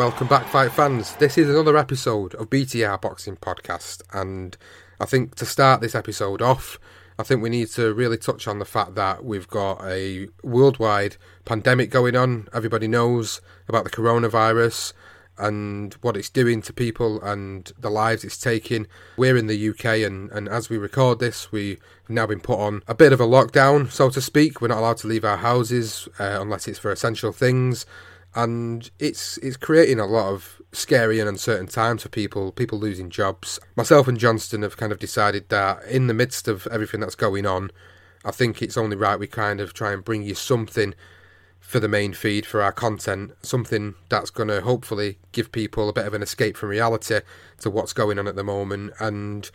Welcome back, fight fans. This is another episode of BTR Boxing Podcast, and I think to start this episode off, I think we need to really touch on the fact that we've got a worldwide pandemic going on. Everybody knows about the coronavirus and what it's doing to people and the lives it's taking. We're in the UK, and, and as we record this, we've now been put on a bit of a lockdown, so to speak. We're not allowed to leave our houses uh, unless it's for essential things and it's it's creating a lot of scary and uncertain times for people people losing jobs. Myself and johnston have kind of decided that in the midst of everything that's going on i think it's only right we kind of try and bring you something for the main feed for our content something that's going to hopefully give people a bit of an escape from reality to what's going on at the moment. And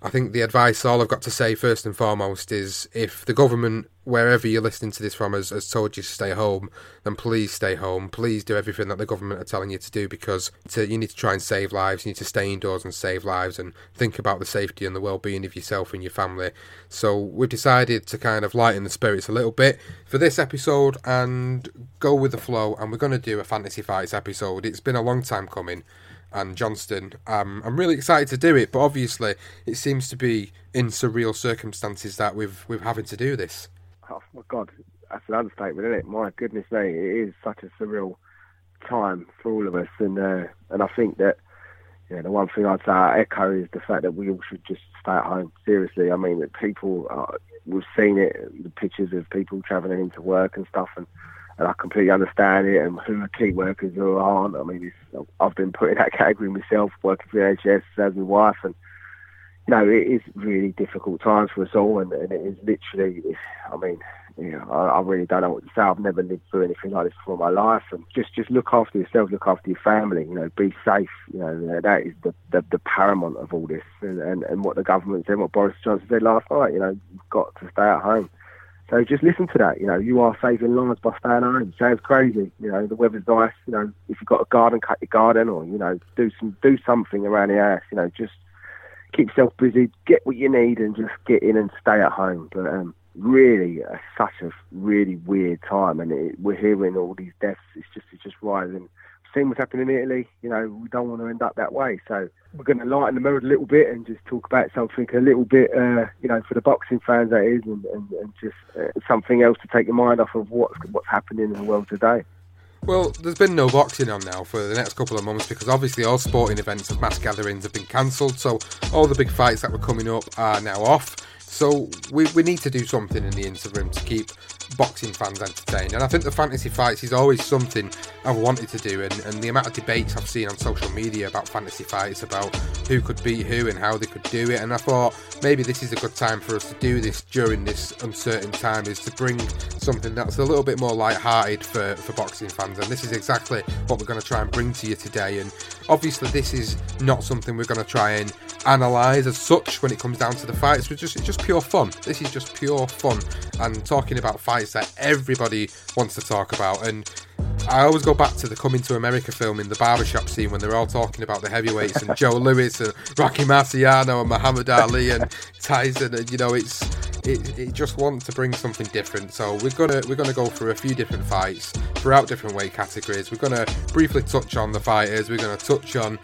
I think the advice all I've got to say first and foremost is if the government, wherever you're listening to this from, has, has told you to stay home, then please stay home. Please do everything that the government are telling you to do because to, you need to try and save lives. You need to stay indoors and save lives and think about the safety and the well-being of yourself and your family. So we've decided to kind of lighten the spirits a little bit for this episode and go with the flow. And we're going to do a fantasy fights episode. It's been a long time coming and Johnston. Um, I'm really excited to do it, but obviously it seems to be in surreal circumstances that we've we're having to do this. Oh my God, that's an understatement, isn't it? My goodness me, it is such a surreal time for all of us, and uh, and I think that you know, the one thing I'd say I echo is the fact that we all should just stay at home. Seriously, I mean that people we've seen it, the pictures of people travelling into work and stuff, and and I completely understand it. And who are key workers who aren't? I mean, I've been put in that category myself, working for the NHS as my wife, and you know, it is really difficult times for us all, and, and it is literally, I mean, you know, I, I really don't know what to say. I've never lived through anything like this before in my life, and just just look after yourself, look after your family. You know, be safe. You know, that is the the, the paramount of all this, and, and and what the government said, what Boris Johnson said last night. You know, you've got to stay at home. So just listen to that. You know, you are saving lives by staying home. Sounds crazy. You know, the weather's nice. You know, if you've got a garden, cut your garden, or you know, do some do something around the house. You know, just keep yourself busy, get what you need, and just get in and stay at home. But um, really, uh, such a really weird time, and it, we're hearing all these deaths. It's just it's just rising. Seeing what's happening in Italy, you know, we don't want to end up that way. So we're going to lighten the mood a little bit and just talk about something a little bit, uh, you know, for the boxing fans that is, and, and, and just uh, something else to take your mind off of what's what's happening in the world today. Well, there's been no boxing on now for the next couple of months because obviously all sporting events and mass gatherings have been cancelled. So all the big fights that were coming up are now off. So we, we need to do something in the interim to keep boxing fans entertained. And I think the fantasy fights is always something I've wanted to do. And, and the amount of debates I've seen on social media about fantasy fights, about who could beat who and how they could do it. And I thought maybe this is a good time for us to do this during this uncertain time, is to bring something that's a little bit more light-hearted for, for boxing fans. And this is exactly what we're going to try and bring to you today. And obviously, this is not something we're going to try and analyse as such when it comes down to the fights. It's just it's just pure fun. This is just pure fun and talking about fights that everybody wants to talk about. And I always go back to the Coming to America film in the barbershop scene when they're all talking about the heavyweights and Joe Louis and Rocky Marciano and Muhammad Ali and Tyson. And you know, it's it, it just wants to bring something different. So we're gonna we're gonna go through a few different fights throughout different weight categories. We're gonna briefly touch on the fighters. We're gonna touch on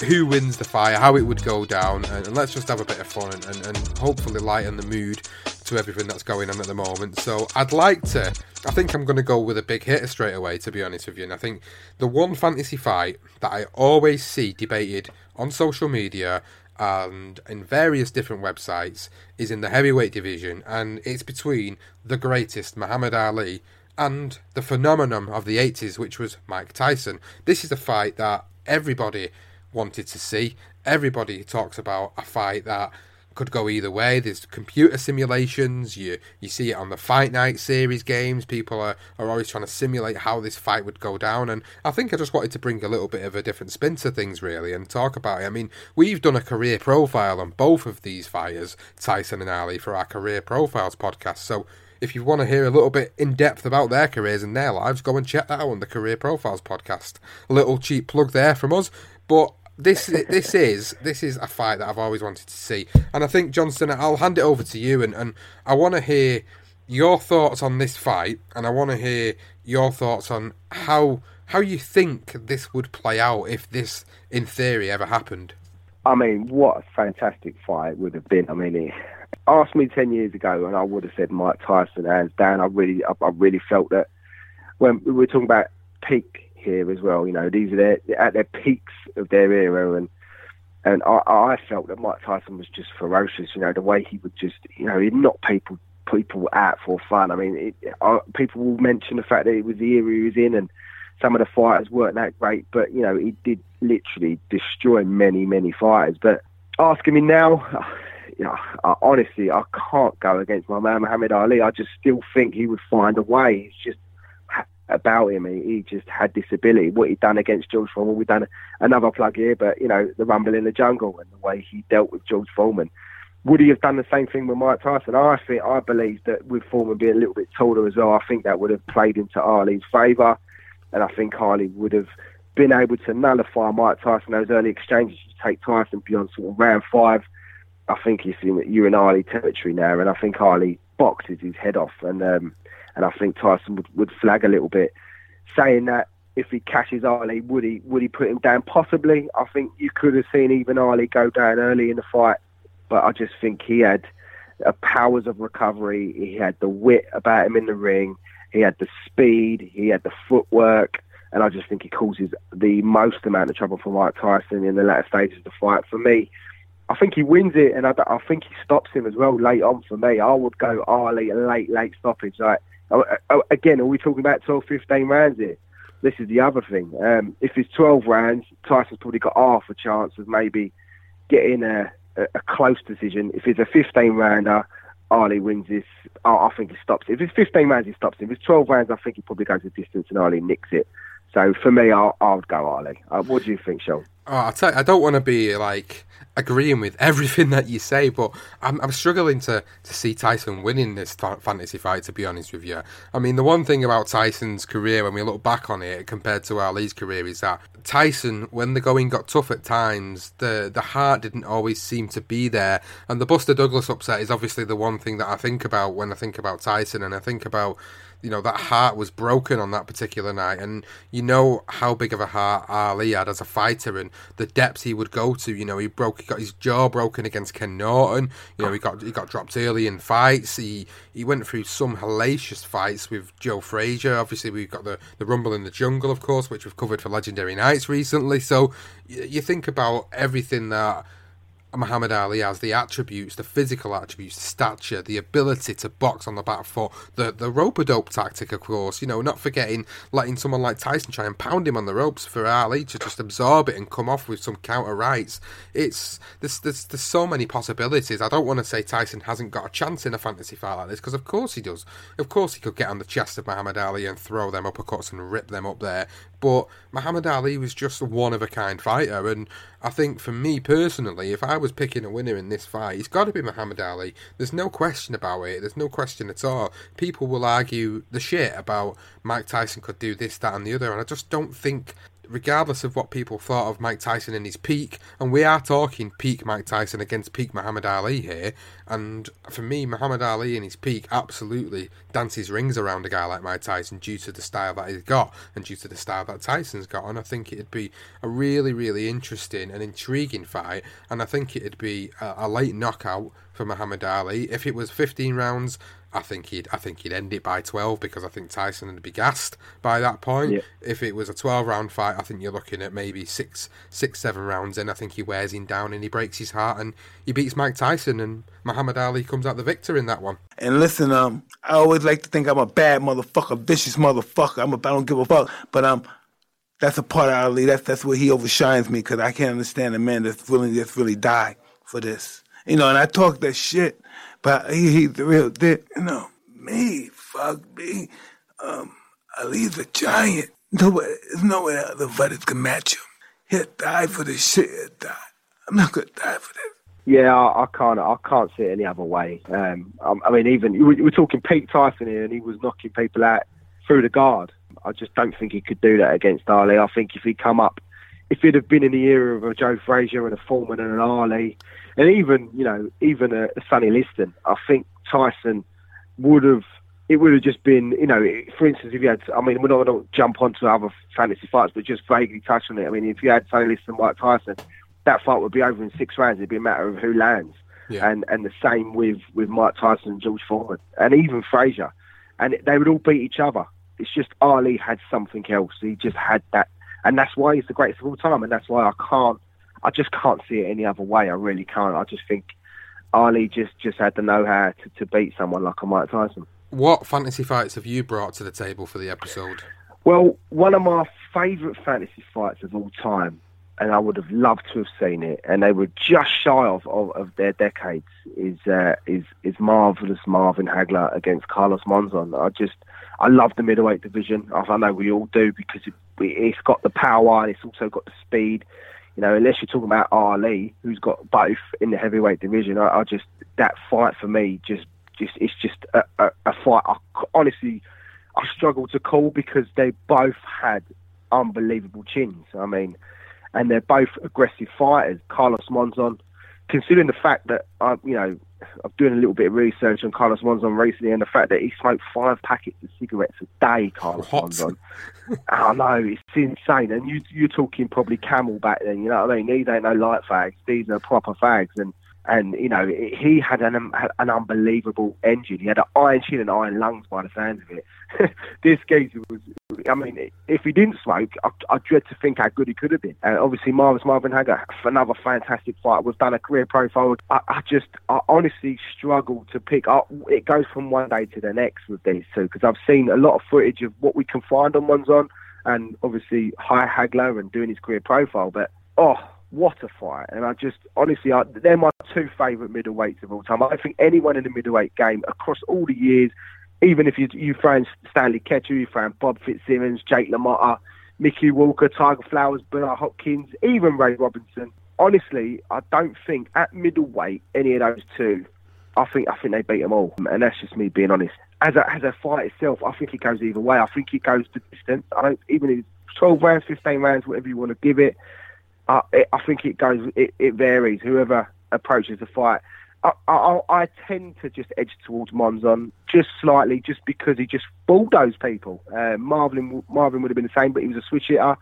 who wins the fight, how it would go down, and, and let's just have a bit of fun and, and, and, hopefully lighten the mood to everything that's going on at the moment. So I'd like to, I think I'm going to go with a big hitter straight away, to be honest with you. And I think the one fantasy fight that I always see debated on social media and in various different websites is in the heavyweight division, and it's between the greatest Muhammad Ali and the phenomenon of the 80s, which was Mike Tyson. This is a fight that everybody wanted to see. Everybody talks about a fight that could go either way. There's computer simulations. You you see it on the Fight Night series games. People are, are always trying to simulate how this fight would go down. And I think I just wanted to bring a little bit of a different spin to things, really, and talk about it. I mean, we've done a career profile on both of these fighters, Tyson and Ali, for our career profiles podcast. So if you want to hear a little bit in depth about their careers and their lives, go and check that out on the Career Profiles podcast. A little cheap plug there from us, but this this is this is a fight that I've always wanted to see, and I think Johnston, I'll hand it over to you, and, and I want to hear your thoughts on this fight, and I want to hear your thoughts on how how you think this would play out if this, in theory, ever happened. I mean, what a fantastic fight would have been. I mean, it, asked me ten years ago, and I would have said Mike Tyson hands down. I really, I, I really felt that when we were talking about peak here as well. You know, these are their at their peaks of their era, and and I, I felt that Mike Tyson was just ferocious. You know, the way he would just, you know, he'd knock people people out for fun. I mean, it, I, people will mention the fact that it was the era he was in, and some of the fighters weren't that great, but you know, he did literally destroy many, many fighters. But asking me now, you know, I, honestly, I can't go against my man Muhammad Ali. I just still think he would find a way. He's just about him. He, he just had this ability. What he'd done against George Foreman, we've done another plug here, but you know the Rumble in the Jungle and the way he dealt with George Foreman. Would he have done the same thing with Mike Tyson? I think I believe that with Foreman being a little bit taller as well, I think that would have played into Ali's favour, and I think Ali would have been able to nullify Mike Tyson those early exchanges to take Tyson beyond sort of round five. I think he's in you and Ali territory now, and I think Ali boxes his head off, and um, and I think Tyson would, would flag a little bit, saying that if he catches Ali, would he would he put him down? Possibly. I think you could have seen even Ali go down early in the fight, but I just think he had a powers of recovery. He had the wit about him in the ring. He had the speed. He had the footwork. And I just think he causes the most amount of trouble for Mike Tyson in the latter stages of the fight. For me, I think he wins it, and I, I think he stops him as well late on. For me, I would go Ali late, late stoppage. Like again, are we talking about 12, 15 rounds here? This is the other thing. Um, if it's 12 rounds, Tyson's probably got half a chance of maybe getting a, a, a close decision. If it's a 15 rounder, Ali wins this. I, I think he stops it. If it's 15 rounds, he stops it. If it's 12 rounds, I think he probably goes the distance and Ali nicks it. So for me, I, I would go Ali. Uh, what do you think, Sean? Oh, I, you, I don't want to be like agreeing with everything that you say, but I'm, I'm struggling to, to see Tyson winning this fantasy fight, to be honest with you. I mean, the one thing about Tyson's career, when we look back on it compared to Ali's career, is that Tyson, when the going got tough at times, the, the heart didn't always seem to be there. And the Buster Douglas upset is obviously the one thing that I think about when I think about Tyson, and I think about you know that heart was broken on that particular night, and you know how big of a heart Ali had as a fighter, and the depths he would go to. You know, he broke, he got his jaw broken against Ken Norton. You know, he got he got dropped early in fights. He he went through some hellacious fights with Joe Frazier. Obviously, we've got the the Rumble in the Jungle, of course, which we've covered for Legendary Nights recently. So you, you think about everything that Muhammad Ali has the attributes, the physical attributes, the stature, the ability to box on the back foot, the the rope a dope tactic, of course. You know, not forgetting letting someone like Tyson try and pound him on the ropes for Ali to just absorb it and come off with some counter rights. It's there's there's, there's so many possibilities. I don't want to say Tyson hasn't got a chance in a fantasy fight like this because of course he does. Of course he could get on the chest of Muhammad Ali and throw them uppercuts and rip them up there. But Muhammad Ali was just a one of a kind fighter, and I think for me personally, if I was picking a winner in this fight, it's got to be Muhammad Ali. There's no question about it. There's no question at all. People will argue the shit about Mike Tyson could do this, that, and the other, and I just don't think regardless of what people thought of Mike Tyson in his peak, and we are talking peak Mike Tyson against peak Muhammad Ali here, and for me, Muhammad Ali in his peak absolutely dances rings around a guy like Mike Tyson due to the style that he's got and due to the style that Tyson's got, and I think it'd be a really, really interesting and intriguing fight, and I think it'd be a, a late knockout for Muhammad Ali. If it was 15 rounds, I think he'd I think he'd end it by twelve because I think Tyson would be gassed by that point. Yeah. If it was a twelve round fight, I think you're looking at maybe six six seven rounds in. I think he wears him down and he breaks his heart and he beats Mike Tyson and Muhammad Ali comes out the victor in that one. And listen, um, I always like to think I'm a bad motherfucker, vicious motherfucker. I'm a, I don't give a fuck, but um, that's a part of Ali. That's that's where he overshines me because I can't understand a man that's willing to just really die for this. You know, and I talk that shit, but he, the real dick. You know, me, fuck me. Um, Ali's a giant. Nobody, there's no way other fighters can match him. He'll die for this shit. He'll die. I'm not gonna die for this. Yeah, I, I can't. I can't see it any other way. Um, I, I mean, even we- we're talking Pete Tyson here, and he was knocking people out through the guard. I just don't think he could do that against Ali. I think if he come up, if he'd have been in the era of a Joe Frazier and a Foreman and an Ali, and even you know even a, a Sonny Liston, I think Tyson would have. It would have just been, you know, for instance, if you had, I mean, we're not going to jump onto other fantasy fights, but just vaguely touch on it. I mean, if you had Sonny Liston, Mike Tyson, that fight would be over in six rounds. It'd be a matter of who lands. Yeah. And and the same with, with Mike Tyson and George Foreman, and even Frazier. And they would all beat each other. It's just Ali had something else. He just had that, and that's why he's the greatest of all time. And that's why I can't, I just can't see it any other way. I really can't. I just think Ali just just had the know-how to, to beat someone like a Mike Tyson. What fantasy fights have you brought to the table for the episode? Well, one of my favourite fantasy fights of all time, and I would have loved to have seen it, and they were just shy of, of, of their decades, is uh, is is marvelous Marvin Hagler against Carlos Monzon. I just I love the middleweight division. I I know we all do because it, it's got the power and it's also got the speed. You know, unless you're talking about Ali, who's got both in the heavyweight division, I, I just that fight for me just just it's just a, a, a fight. I honestly I struggle to call because they both had unbelievable chins. I mean, and they're both aggressive fighters. Carlos Monzon, considering the fact that I, you know, I'm doing a little bit of research on Carlos Monzon recently, and the fact that he smoked five packets of cigarettes a day, Carlos What? Monzon. I know it's insane, and you you're talking probably Camel back then. You know what I mean? These ain't no light fags; these are proper fags, and. And you know he had an an unbelievable engine. He had an iron chin and iron lungs, by the sounds of it. this geezer was I mean, if he didn't smoke, I, I dread to think how good he could have been. And obviously, Marvis Marvin Hagler, another fantastic fight. We've done a career profile. I, I just, I honestly struggle to pick. I, it goes from one day to the next with these two because I've seen a lot of footage of what we can find on one's on, and obviously High Hagler and doing his career profile. But oh, what a fight! And I just, honestly, I, they're my two favourite middleweights of all time. I think anyone in the middleweight game across all the years even if you you in Stanley Ketchel, you in Bob Fitzsimmons, Jake LaMotta, Mickey Walker, Tiger Flowers, Bernard Hopkins, even Ray Robinson. Honestly, I don't think at middleweight any of those two. I think I think they beat them all, and that's just me being honest. As a as a fight itself, I think it goes either way. I think it goes to distance. I don't even if it's twelve rounds, fifteen rounds, whatever you want to give it. I it, I think it goes. It, it varies. Whoever approaches the fight. I, I, I tend to just edge towards Monzon just slightly, just because he just bulldozed people. Uh, Marvin Marvin would have been the same, but he was a switch hitter.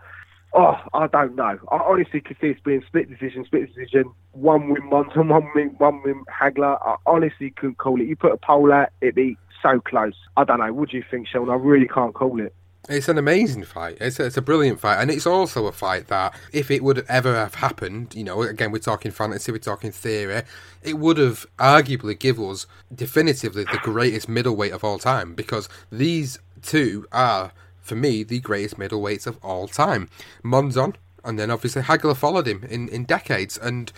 Oh, I don't know. I honestly could see it being split decision, split decision. One win Monzon, one win, one win Hagler. I honestly couldn't call it. You put a poll out, it'd be so close. I don't know. What do you think, Sean? I really can't call it. It's an amazing fight. It's a, it's a brilliant fight, and it's also a fight that, if it would ever have happened, you know, again we're talking fantasy, we're talking theory, it would have arguably give us definitively the greatest middleweight of all time because these two are, for me, the greatest middleweights of all time. Monzon, and then obviously Hagler followed him in in decades, and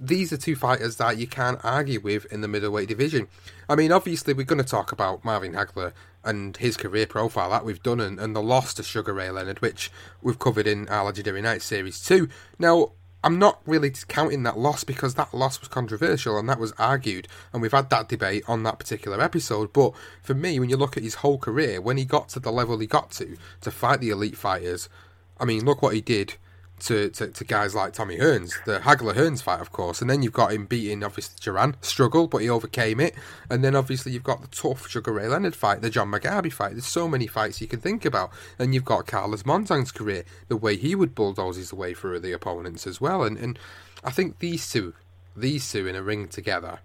these are two fighters that you can't argue with in the middleweight division. I mean, obviously, we're going to talk about Marvin Hagler and his career profile that we've done, and, and the loss to Sugar Ray Leonard, which we've covered in our Legendary Night Series 2. Now, I'm not really counting that loss because that loss was controversial and that was argued, and we've had that debate on that particular episode. But for me, when you look at his whole career, when he got to the level he got to, to fight the elite fighters, I mean, look what he did to, to, to, guys like Tommy Hearns, the Hagler Hearns fight, of course, and then you've got him beating obviously Duran, struggle, but he overcame it, and then obviously you've got the tough Sugar Ray Leonard fight, the John Mugabi fight. There's so many fights you can think about, and you've got Carlos Monzon's career, the way he would bulldoze his way through the opponents as well, and and I think these two, these two in a ring together,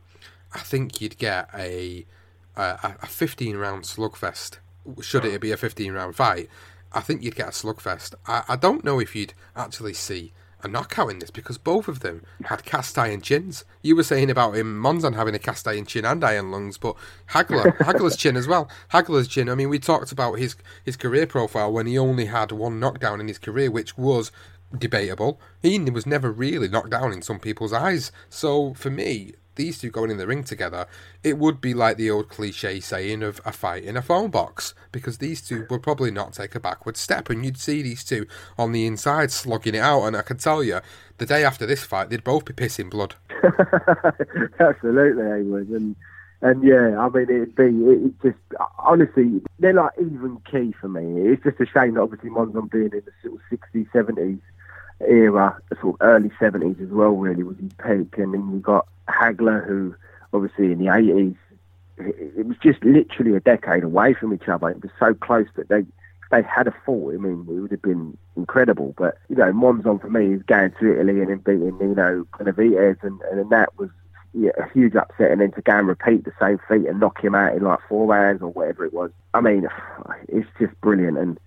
I think you'd get a a, a 15 round slugfest. Should it be a 15 round fight? I think you'd get a slugfest. I, I don't know if you'd actually see a knockout in this because both of them had cast iron chins. You were saying about him, Monzon having a cast iron chin and iron lungs, but Hagler, Hagler's chin as well. Hagler's chin. I mean, we talked about his his career profile when he only had one knockdown in his career, which was debatable. He was never really knocked down in some people's eyes. So for me, these two going in the ring together, it would be like the old cliche saying of a fight in a phone box, because these two would probably not take a backward step, and you'd see these two on the inside slugging it out. And I can tell you, the day after this fight, they'd both be pissing blood. Absolutely, they would. And and yeah, I mean, it'd be it just honestly, they're like even key for me. It's just a shame that obviously Monzon being in the sort of sixties, seventies era, sort of early seventies as well, really was his peak, and then you got Hagler, who obviously in the 80s, it was just literally a decade away from each other. It was so close that they they had a fought. I mean, it would have been incredible. But you know, Monzon for me is going to Italy and then beating Nino Benavidez, and and that was yeah, a huge upset. And then to go and repeat the same feat and knock him out in like four rounds or whatever it was. I mean, it's just brilliant. And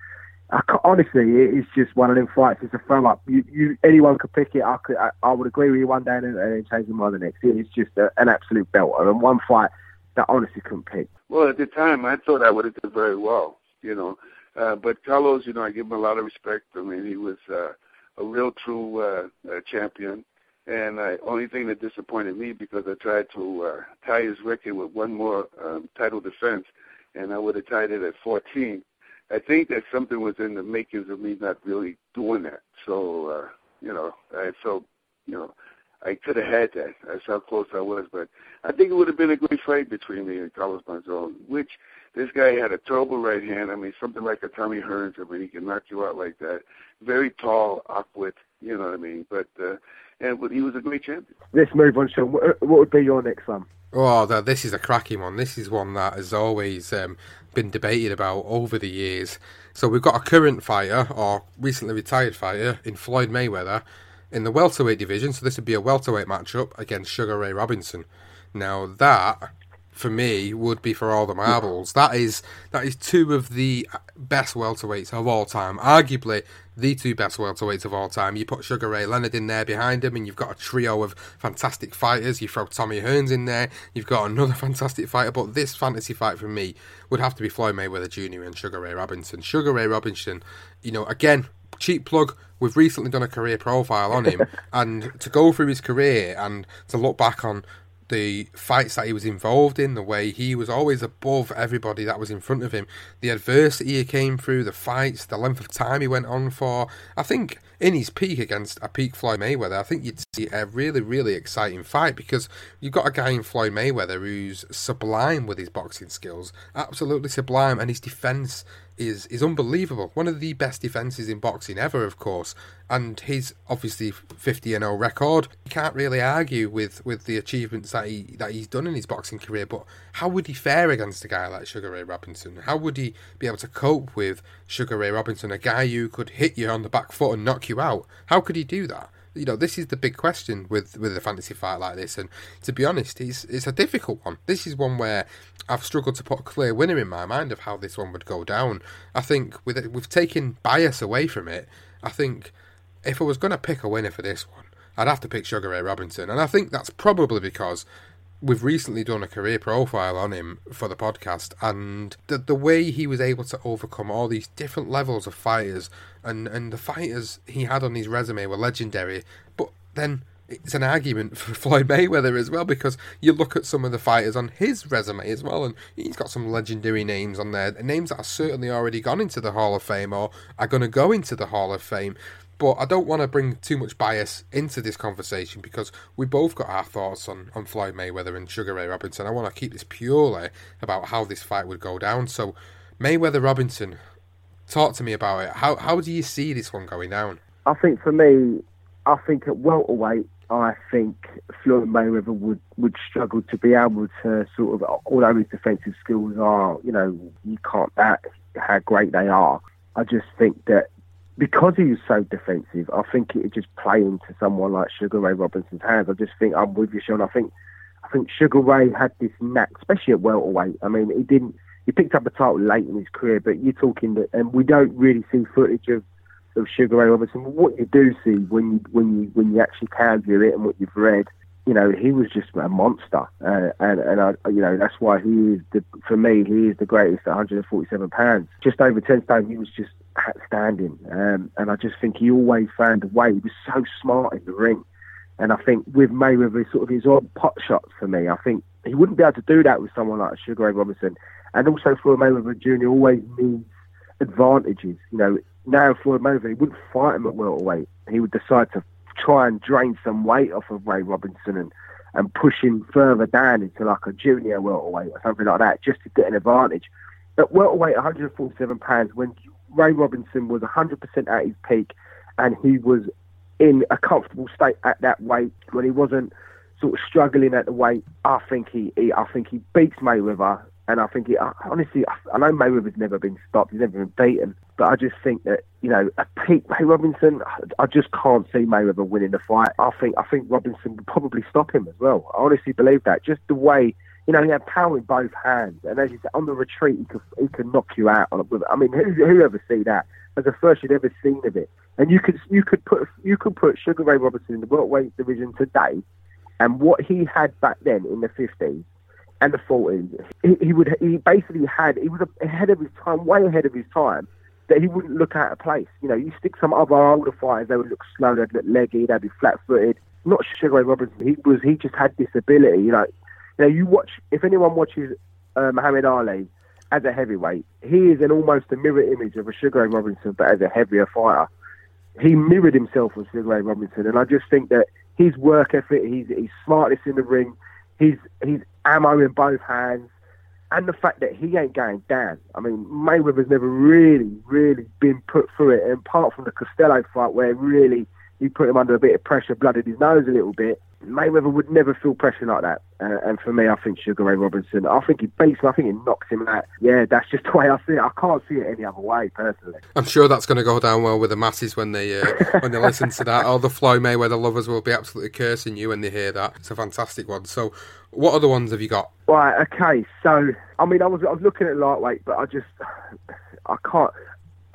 honestly, it's just one of them fights. It's a fun like you, you, anyone could pick it. I could, I, I would agree with you one day and, then change my mind the next. It's just a, an absolute belter and one fight that honestly couldn't pick. Well, at the time, I thought I would have done very well, you know. Uh, but Carlos, you know, I give him a lot of respect. I mean, he was uh, a real true uh, uh, champion. And the uh, only thing that disappointed me because I tried to uh, tie his record with one more um, title defense, and I would have tied it at 14 I think that something was in the makings of me not really doing that. So, uh, you know, I felt, you know, I could have had that. That's how close I was. But I think it would have been a great fight between me and Carlos Monzon, which this guy had a terrible right hand. I mean, something like a Tommy Hearns. I mean, he can knock you out like that. Very tall, awkward, you know what I mean? But, uh, and he was a great champion. Let's move on, Sean. What would be your next one? Oh, this is a cracking one. This is one that has always um, been debated about over the years. So we've got a current fighter or recently retired fighter in Floyd Mayweather in the welterweight division. So this would be a welterweight matchup against Sugar Ray Robinson. Now that for me would be for all the marbles. That is that is two of the best welterweights of all time. Arguably the two best welterweights of all time. You put Sugar Ray Leonard in there behind him, and you've got a trio of fantastic fighters. You throw Tommy Hearns in there, you've got another fantastic fighter. But this fantasy fight for me would have to be Floyd Mayweather Jr. and Sugar Ray Robinson. Sugar Ray Robinson, you know, again, cheap plug. We've recently done a career profile on him, and to go through his career and to look back on the fights that he was involved in, the way he was always above everybody that was in front of him, the adversity he came through, the fights, the length of time he went on for. I think in his peak against a peak Floyd Mayweather, I think you'd see a really, really exciting fight because you've got a guy in Floyd Mayweather who's sublime with his boxing skills, absolutely sublime, and his defense is is unbelievable. One of the best defenses in boxing ever, of course. And his obviously 50 and 0 record, you can't really argue with, with the achievements that he that he's done in his boxing career. But how would he fare against a guy like Sugar Ray Robinson? How would he be able to cope with Sugar Ray Robinson, a guy who could hit you on the back foot and knock you out? How could he do that? you know, this is the big question with with a fantasy fight like this. And to be honest, it's it's a difficult one. This is one where I've struggled to put a clear winner in my mind of how this one would go down. I think with it, we've taken bias away from it. I think if I was going to pick a winner for this one, I'd have to pick Sugar Ray Robinson, and I think that's probably because we've recently done a career profile on him for the podcast, and the the way he was able to overcome all these different levels of fighters, and and the fighters he had on his resume were legendary. But then it's an argument for Floyd Mayweather as well because you look at some of the fighters on his resume as well, and he's got some legendary names on there, names that are certainly already gone into the Hall of Fame or are going to go into the Hall of Fame. But I don't want to bring too much bias into this conversation because we both got our thoughts on, on Floyd Mayweather and Sugar Ray Robinson. I want to keep this purely about how this fight would go down. So, Mayweather Robinson, talk to me about it. How how do you see this one going down? I think for me, I think at welterweight, I think Floyd Mayweather would, would struggle to be able to sort of, although his defensive skills are, you know, you can't doubt how great they are. I just think that because he was so defensive, I think it just play into someone like Sugar Ray Robinson's hands. I just think I'm with you, Sean. I think I think Sugar Ray had this knack, especially at welterweight. I mean, he didn't. He picked up a title late in his career, but you're talking that, and we don't really see footage of of Sugar Ray Robinson. What you do see when you when you when you actually can view it and what you've read, you know, he was just a monster, uh, and and I, you know that's why he is the for me he is the greatest at 147 pounds, just over 10 stone. He was just outstanding, um, and I just think he always found a way. He was so smart in the ring, and I think with Mayweather, sort of his odd pot shots for me, I think he wouldn't be able to do that with someone like Sugar Ray Robinson, and also Floyd Mayweather Jr. always needs advantages. You know, now Floyd Mayweather he wouldn't fight him at welterweight. He would decide to try and drain some weight off of Ray Robinson and and push him further down into like a junior welterweight or something like that, just to get an advantage. At welterweight, 147 pounds, when Ray Robinson was 100% at his peak, and he was in a comfortable state at that weight when he wasn't sort of struggling at the weight. I think he, he I think he beats Mayweather, and I think he honestly, I know Mayweather's never been stopped, he's never been beaten, but I just think that you know a peak Ray Robinson, I just can't see Mayweather winning the fight. I think I think Robinson would probably stop him as well. I honestly believe that. Just the way you know, he had power in both hands, and as you said, on the retreat, he could he could knock you out. On it. I mean, who who ever see that? As the first you'd ever seen of it, and you could you could put you could put Sugar Ray Robertson in the welterweight division today, and what he had back then in the fifties and the forties, he, he would he basically had he was ahead of his time, way ahead of his time. That he wouldn't look out of place. You know, you stick some other older fighters, they would look slow, they'd look leggy, they'd be flat-footed. Not Sugar Ray Robertson. He was he just had this ability. You know, you watch if anyone watches uh, Muhammad Ali as a heavyweight, he is an almost a mirror image of a Sugar Ray Robinson, but as a heavier fighter. He mirrored himself with Sugar Ray Robinson, and I just think that his work ethic, his his smartness in the ring, his his ammo in both hands, and the fact that he ain't going down. I mean, Mayweather's never really, really been put through it, and apart from the Castillo fight where really he put him under a bit of pressure, blooded his nose a little bit. Mayweather would never feel pressure like that. Uh, and for me, I think Sugar Ray Robinson, I think he beats him, I think he knocks him out. Yeah, that's just the way I see it. I can't see it any other way, personally. I'm sure that's going to go down well with the masses when they uh, when they listen to that. All the Floyd Mayweather lovers will be absolutely cursing you when they hear that. It's a fantastic one. So, what other ones have you got? Right, okay. So, I mean, I was I was looking at lightweight, but I just I can't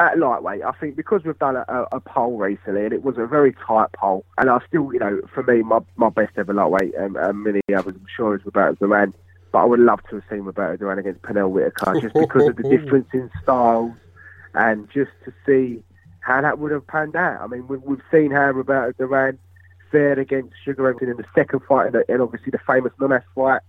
at lightweight, I think because we've done a, a, poll recently and it was a very tight poll, and I still, you know, for me, my, my best ever lightweight, um, and many others, I'm sure, is Roberto Duran. But I would love to have seen Roberto Duran against Pernell Whitaker just because of the difference in styles and just to see how that would have panned out. I mean, we've, we've seen how Roberto Duran fared against Sugar Ray in the second fight, and, and obviously the famous Nunes fight.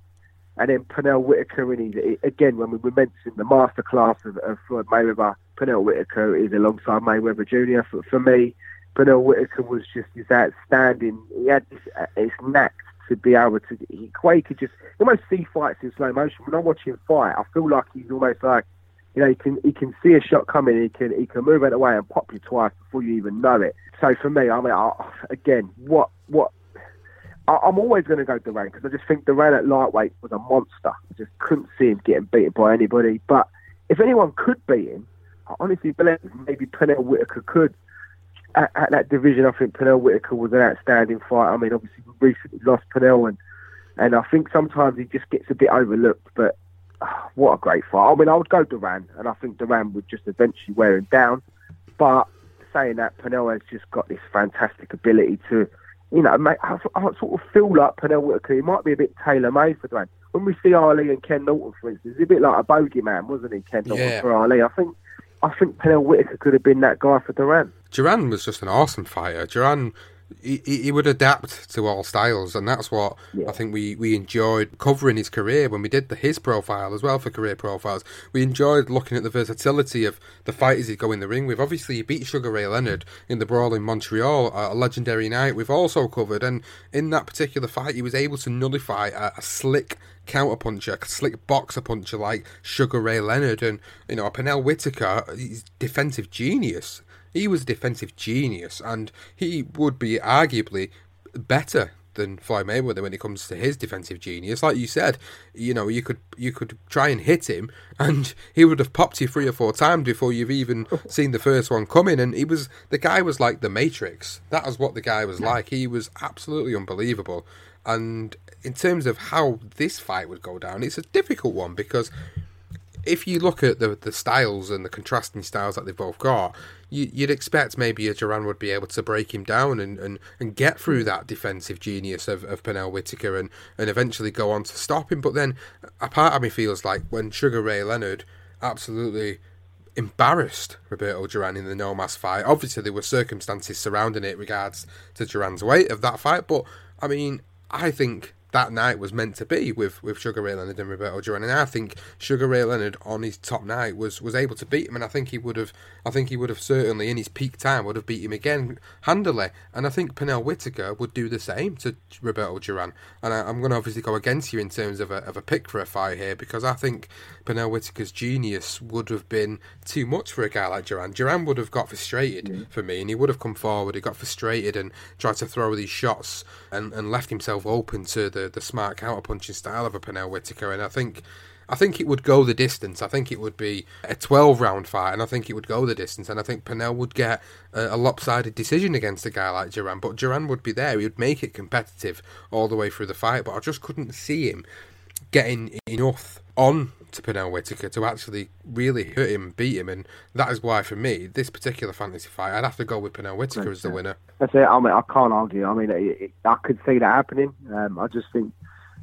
And then Pernell Whitaker, and he's, again, when we, we mentioned the masterclass of, of Floyd Mayweather, Pernell Whitaker is alongside Mayweather Jr. For, for me, Pernell Whitaker was just his outstanding. He had this, uh, his knack to be able to. He, he could just almost see fights in slow motion. When I watch him fight, I feel like he's almost like, you know, he can he can see a shot coming. He can he can move out of the way and pop you twice before you even know it. So for me, I mean, I, again, what what I, am always going to go Duran because I just think Duran at lightweight was a monster. I just couldn't see him getting beaten by anybody. But if anyone could beat him, I honestly believe maybe Pernell Whitaker could at, at that division, I think Pernell Whitaker was an outstanding fight. I mean, obviously we recently lost Pernell, and and I think sometimes he just gets a bit overlooked. But oh, what a great fight! I mean, I would go Duran, and I think Duran would just eventually wear him down. But saying that, Pernell has just got this fantastic ability to, you know, make, I, I sort of feel like Pernell Whitaker. He might be a bit tailor made for Duran. When we see Ali and Ken Norton, for instance, he's a bit like a bogeyman, wasn't he? Ken Norton Yeah. for Ali. I think I think Pernell Whitaker could have been that guy for Duran. Duran was just an awesome fighter. Duran, he, he would adapt to all styles, and that's what I think we, we enjoyed covering his career when we did the, his profile as well for career profiles. We enjoyed looking at the versatility of the fighters he'd go in the ring with. Obviously, he beat Sugar Ray Leonard in the brawl in Montreal, a, legendary night we've also covered, and in that particular fight, he was able to nullify a, a slick counterpuncher, a slick boxer puncher like Sugar Ray Leonard, and you know, Pernell Whitaker, he's defensive genius. He was a defensive genius, and he would be arguably better than Floyd Mayweather when it comes to his defensive genius. Like you said, you know, you could you could try and hit him, and he would have popped you three or four times before you've even seen the first one coming. And he was the guy was like the Matrix. That was what the guy was like. He was absolutely unbelievable. And in terms of how this fight would go down, it's a difficult one because if you look at the the styles and the contrasting styles that they've both got, you, you'd expect maybe a Duran would be able to break him down and, and, and get through hmm. that defensive genius of, of Pernell Whitaker and, and eventually go on to stop him. But then a part of me feels like when Sugar Ray Leonard absolutely embarrassed Roberto Duran in the No Mas fight. Obviously, there were circumstances surrounding it regards to Duran's weight of that fight, but I mean, I think that night was meant to be with, with Sugar Ray Leonard and Roberto Duran, and I think Sugar Ray Leonard on his top night was, was able to beat him, and I think he would have, I think he would have certainly in his peak time would have beat him again handily, and I think Pernell Whitaker would do the same to Roberto Duran, and I, I'm going to obviously go against you in terms of a, of a pick for a fight here because I think Pernell Whitaker's genius would have been too much for a guy like Duran. Duran would have got frustrated for me, and he would have come forward, he got frustrated and tried to throw these shots and, and left himself open to the, the smart counterpunching style of a Pernell Whitaker, and I think. I think it would go the distance. I think it would be a 12 round fight, and I think it would go the distance. And I think Pernell would get a, a lopsided decision against a guy like Duran, but Duran would be there. He would make it competitive all the way through the fight, but I just couldn't see him getting enough on to Pernell Whitaker to actually really hurt him, beat him, and that is why for me this particular fantasy fight, I'd have to go with Pernell Whitaker as the winner. That's it. I mean, I can't argue. I mean, it, it, I could see that happening. Um, I just think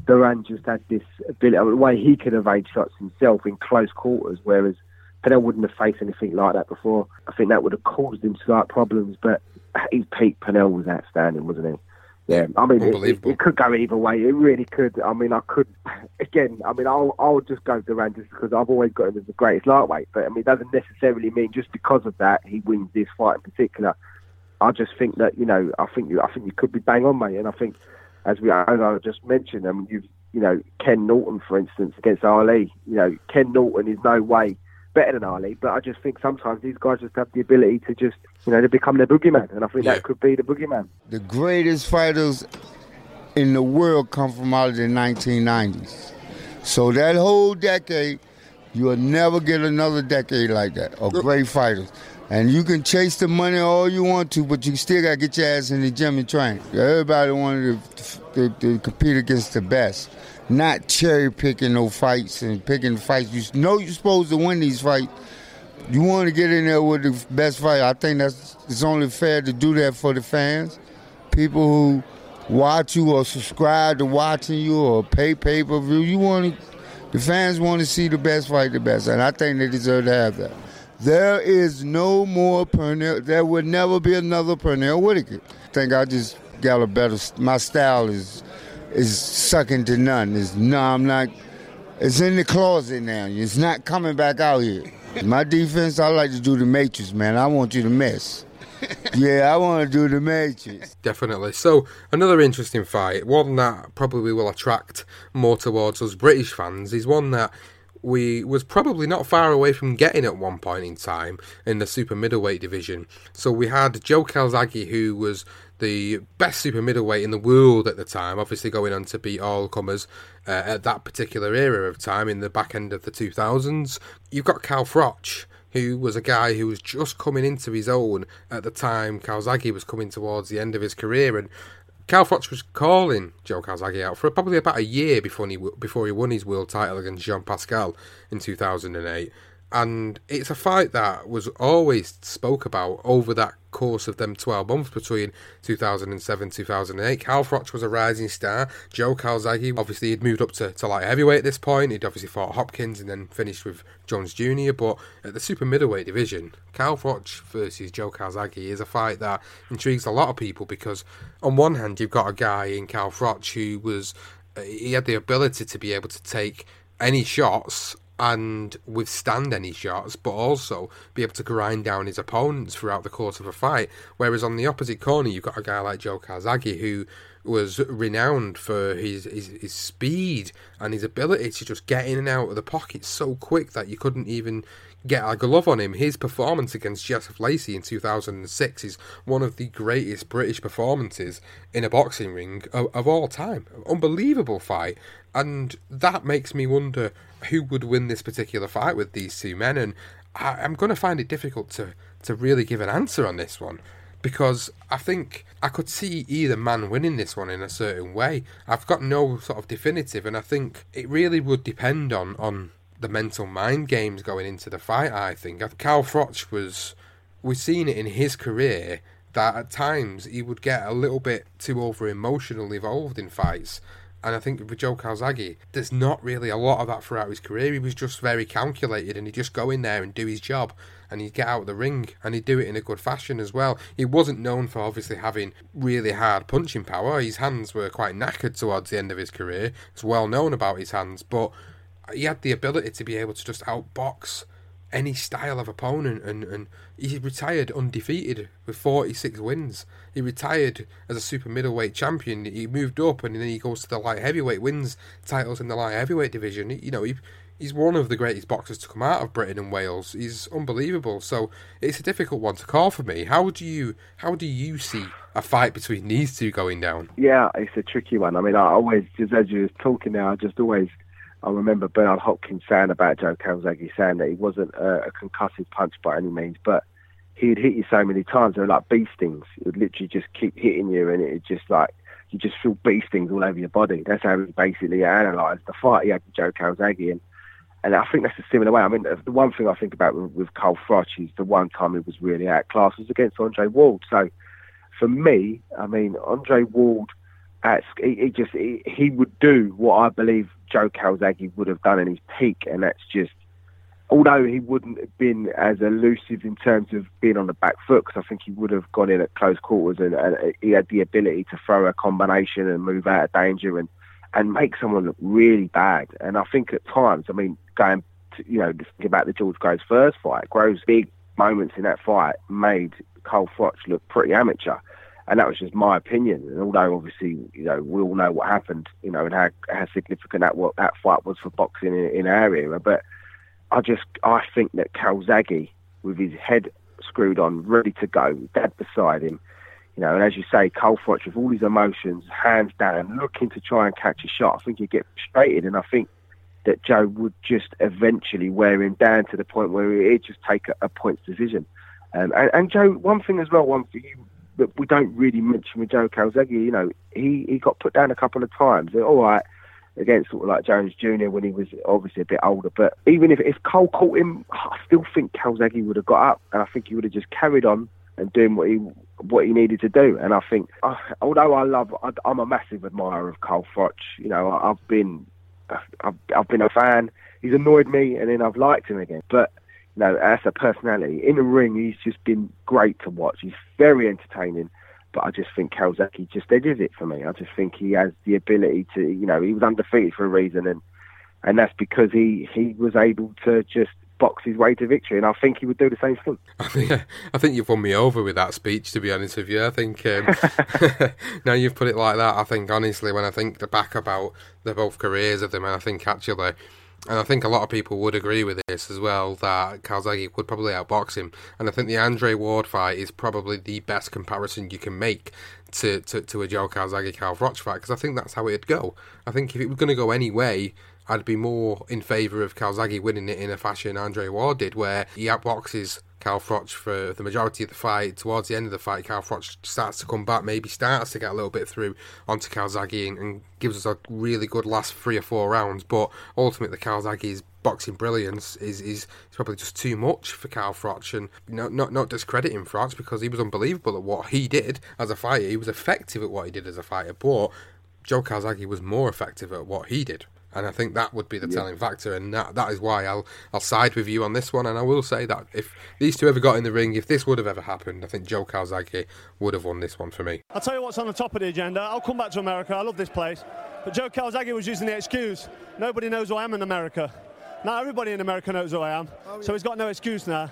Duran just had this ability, the way he could evade shots himself in close quarters, whereas Pernell wouldn't have faced anything like that before. I think that would have caused him slight problems, but at his peak, Pernell was outstanding, wasn't he? Yeah, I mean, it, it, could go either way. It really could. I mean, I could, again, I mean, I'll, I'll just go Duran just because I've always got him as the greatest lightweight. But I mean, it doesn't necessarily mean just because of that he wins this fight in particular. I just think that you know, I think you, I think you could be bang on, mate. And I think, as we, as I just mentioned, I mean, you've, you know, Ken Norton, for instance, against Ali. You know, Ken Norton is no way better than Ali, but I just think sometimes these guys just have the ability to just, you know, to become their boogeyman, and I think that could be the boogeyman. The greatest fighters in the world come from out of the 1990s. So that whole decade, you'll never get another decade like that of great fighters. And you can chase the money all you want to, but you still got to get your ass in the gym and train. Everybody wanted to, to, to compete against the best, not cherry picking no fights and picking fights. You know you're supposed to win these fights. You want to get in there with the best fight. I think that's it's only fair to do that for the fans, people who watch you or subscribe to watching you or pay pay per view. You want to, the fans want to see the best fight, the best, and I think they deserve to have that. There is no more Pernell. There would never be another Pernell Whitaker. I think I just got a better. My style is is second to none. It's no, I'm not. It's in the closet now. It's not coming back out here. My defense, I like to do the matrix, man. I want you to miss. yeah, I want to do the matrix. Definitely. So, another interesting fight, one that probably will attract more towards us British fans, is one that we was probably not far away from getting at one point in time in the super middleweight division. So we had Joe Calzaghe, who was the best super middleweight in the world at the time, obviously going on to beat all comers uh, at that particular era of time in the back end of the 2000s. You've got Carl Froch, who was a guy who was just coming into his own at the time Calzaghe was coming towards the end of his career, and Carl Froch was calling Joe Calzaghe out for probably about a year before he before he won his world title against Jean Pascal in 2008 and it's a fight that was always spoke about over that course of them 12 months between 2007 2008 Carl Froch was a rising star. Joe Calzaghe obviously he'd moved up to, to light heavyweight at this point. He'd obviously fought Hopkins and then finished with Jones Jr but at the super middleweight division Carl Froch versus Joe Calzaghe is a fight that intrigues a lot of people because on one hand you've got a guy in Carl Froch who was uh, he had the ability to be able to take any shots and withstand any shots, but also be able to grind down his opponents throughout the course of a fight. Whereas on the opposite corner, you've got a guy like Joe Calzaghe who was renowned for his, his, his speed and his ability to just get in and out of the pocket so quick that you couldn't even get a glove on him. His performance against Joseph Lacy in 2006 is one of the greatest British performances in a boxing ring of, of all time. Unbelievable fight. And that makes me wonder who would win this particular fight with these two men. And I, am going to find it difficult to, to really give an answer on this one because I think I could see either man winning this one in a certain way. I've got no sort of definitive, and I think it really would depend on, on the mental mind games going into the fight. I think Carl Froch was, we've seen it in his career that at times he would get a little bit too over emotional involved in fights. And I think with Joe Calzaghe, there's not really a lot of that throughout his career. He was just very calculated and he'd just go in there and do his job and he'd get out of the ring and he'd do it in a good fashion as well. He wasn't known for obviously having really hard punching power. His hands were quite knackered towards the end of his career. It's well known about his hands, but he had the ability to be able to just outbox any style of opponent and, and he retired undefeated with 46 wins. He retired as a super middleweight champion. He moved up and then he goes to the light heavyweight, wins titles in the light heavyweight division. You know, he, he's one of the greatest boxers to come out of Britain and Wales. He's unbelievable. So it's a difficult one to call for me. How do you how do you see a fight between these two going down? Yeah, it's a tricky one. I mean, I always just as you were talking now, I just always I remember Bernard Hopkins saying about Joe Calzaghe, saying that he wasn't a, a concussive punch by any means, but he'd hit you so many times, they were like bee stings. It would literally just keep hitting you, and it just like, you just feel bee stings all over your body. That's how he basically analysed the fight he had with Joe Calzaghe. And, and I think that's a similar way. I mean, the one thing I think about with, with Carl Froch is the one time he was really outclassed was against Andre Ward. So for me, I mean, Andre Ward, at, he, he just he, he would do what I believe Joe Calzaghe would have done in his peak, and that's just although he wouldn't have been as elusive in terms of being on the back foot, because I think he would have gone in at close quarters and, and, he had the ability to throw a combination and move out of danger and, and make someone look really bad. And I think at times, I mean, going to, you know, think about the George Groves first fight, Groves' big moments in that fight made Carl Froch look pretty amateur and that was just my opinion. And although obviously, you know, we all know what happened, you know, and how, how significant that what that fight was for boxing in, in our era, but I just I think that Calzaghe, with his head screwed on, ready to go, dad beside him, you know, and as you say, Carl Froch with all his emotions, hands down, looking to try and catch a shot, I think he'd get frustrated, and I think that Joe would just eventually wear him down to the point where he'd just take a, a points decision. Um, and, and Joe, one thing as well, one for you that we don't really mention with Joe Calzaghe. You know, he, he got put down a couple of times. All right, against sort of like Jones Jr. when he was obviously a bit older. But even if, if Carl caught him, I still think Calzaghe would have got up, and I think he would have just carried on and doing what he what he needed to do. And I think, uh, although I love, I, am a massive admirer of Carl Froch. You know, I've been, I've, I've been a fan. He's annoyed me, and then I've liked him again. But know, as a personality. In the ring, he's just been great to watch. He's very entertaining. But I just think Calzaghe just did it for me. I just think he has the ability to, you know, he was undefeated for a reason, and and that's because he he was able to just box his way to victory, and I think he would do the same thing. I think I think you've won me over with that speech. To be honest with you, I think um, now you've put it like that. I think honestly, when I think back about the both careers of them, and I think actually and I think a lot of people would agree with this as well that Calzaghe would probably outbox him. And I think the Andre Ward fight is probably the best comparison you can make to, to, to a Joe Calzaghe Carl Froch fight because I think that's how it'd go. I think if it was going to go any way, I'd be more in favour of Calzaghe winning it in a fashion Andre Ward did, where he outboxes Carl Froch for the majority of the fight. Towards the end of the fight, Carl Froch starts to come back, maybe starts to get a little bit through onto Calzaghe and, and gives us a really good last three or four rounds. But ultimately, Calzaghe's boxing brilliance is, is, is probably just too much for Carl Froch. And not, not, not discrediting Froch because he was unbelievable at what he did as a fighter. He was effective at what he did as a fighter. But Joe Calzaghe was more effective at what he did. And I think that would be the Yeah. telling factor, and that, that is why I'll I'll side with you on this one. And I will say that if these two ever got in the ring, if this would have ever happened, I think Joe Calzaghe would have won this one for me. I'll tell you what's on the top of the agenda. I'll come back to America. I love this place. But Joe Calzaghe was using the excuse nobody knows who I am in America. Now everybody in America knows who I am, oh, so he's got no excuse now.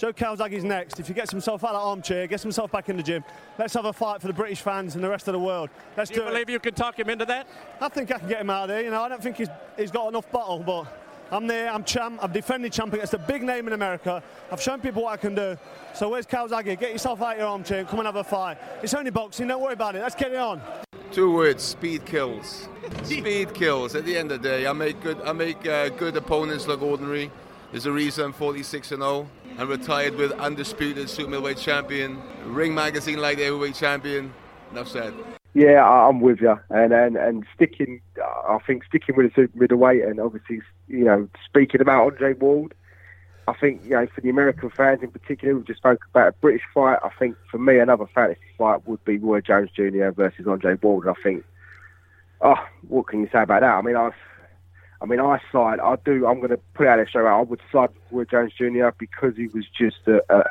Joe Calzaghe's next. If he gets himself out of that armchair, gets himself back in the gym, let's have a fight for the British fans and the rest of the world. Let's Do you do it. believe you can talk him into that? I think I can get him out of there. You know, I don't think he's, he's got enough bottle, but I'm there. I'm champ. I'm defending champ against a big name in America. I've shown people what I can do. So where's Calzaghe? Get yourself out of your armchair and come and have a fight. It's only boxing. Don't worry about it. Let's get it on. Two words: speed kills. Speed kills. At the end of the day, I make good. I make uh, good opponents look ordinary. There's a reason 46 and 0. I'm retired with undisputed super middleweight champion. Ring magazine like the heavyweight champion. Enough said. Yeah, I'm with you, and and and sticking. I think sticking with the super middleweight, and obviously, you know, speaking about Andre Ward. I think you know for the American fans in particular, we've just spoke about a British fight. I think for me, another fantasy fight would be Roy Jones Jr. versus Andre Ward. I think. Oh, what can you say about that? I mean, I, I mean, I side. I do. I'm going to put out there out. I would side with Jones Jr. because he was just uh, uh,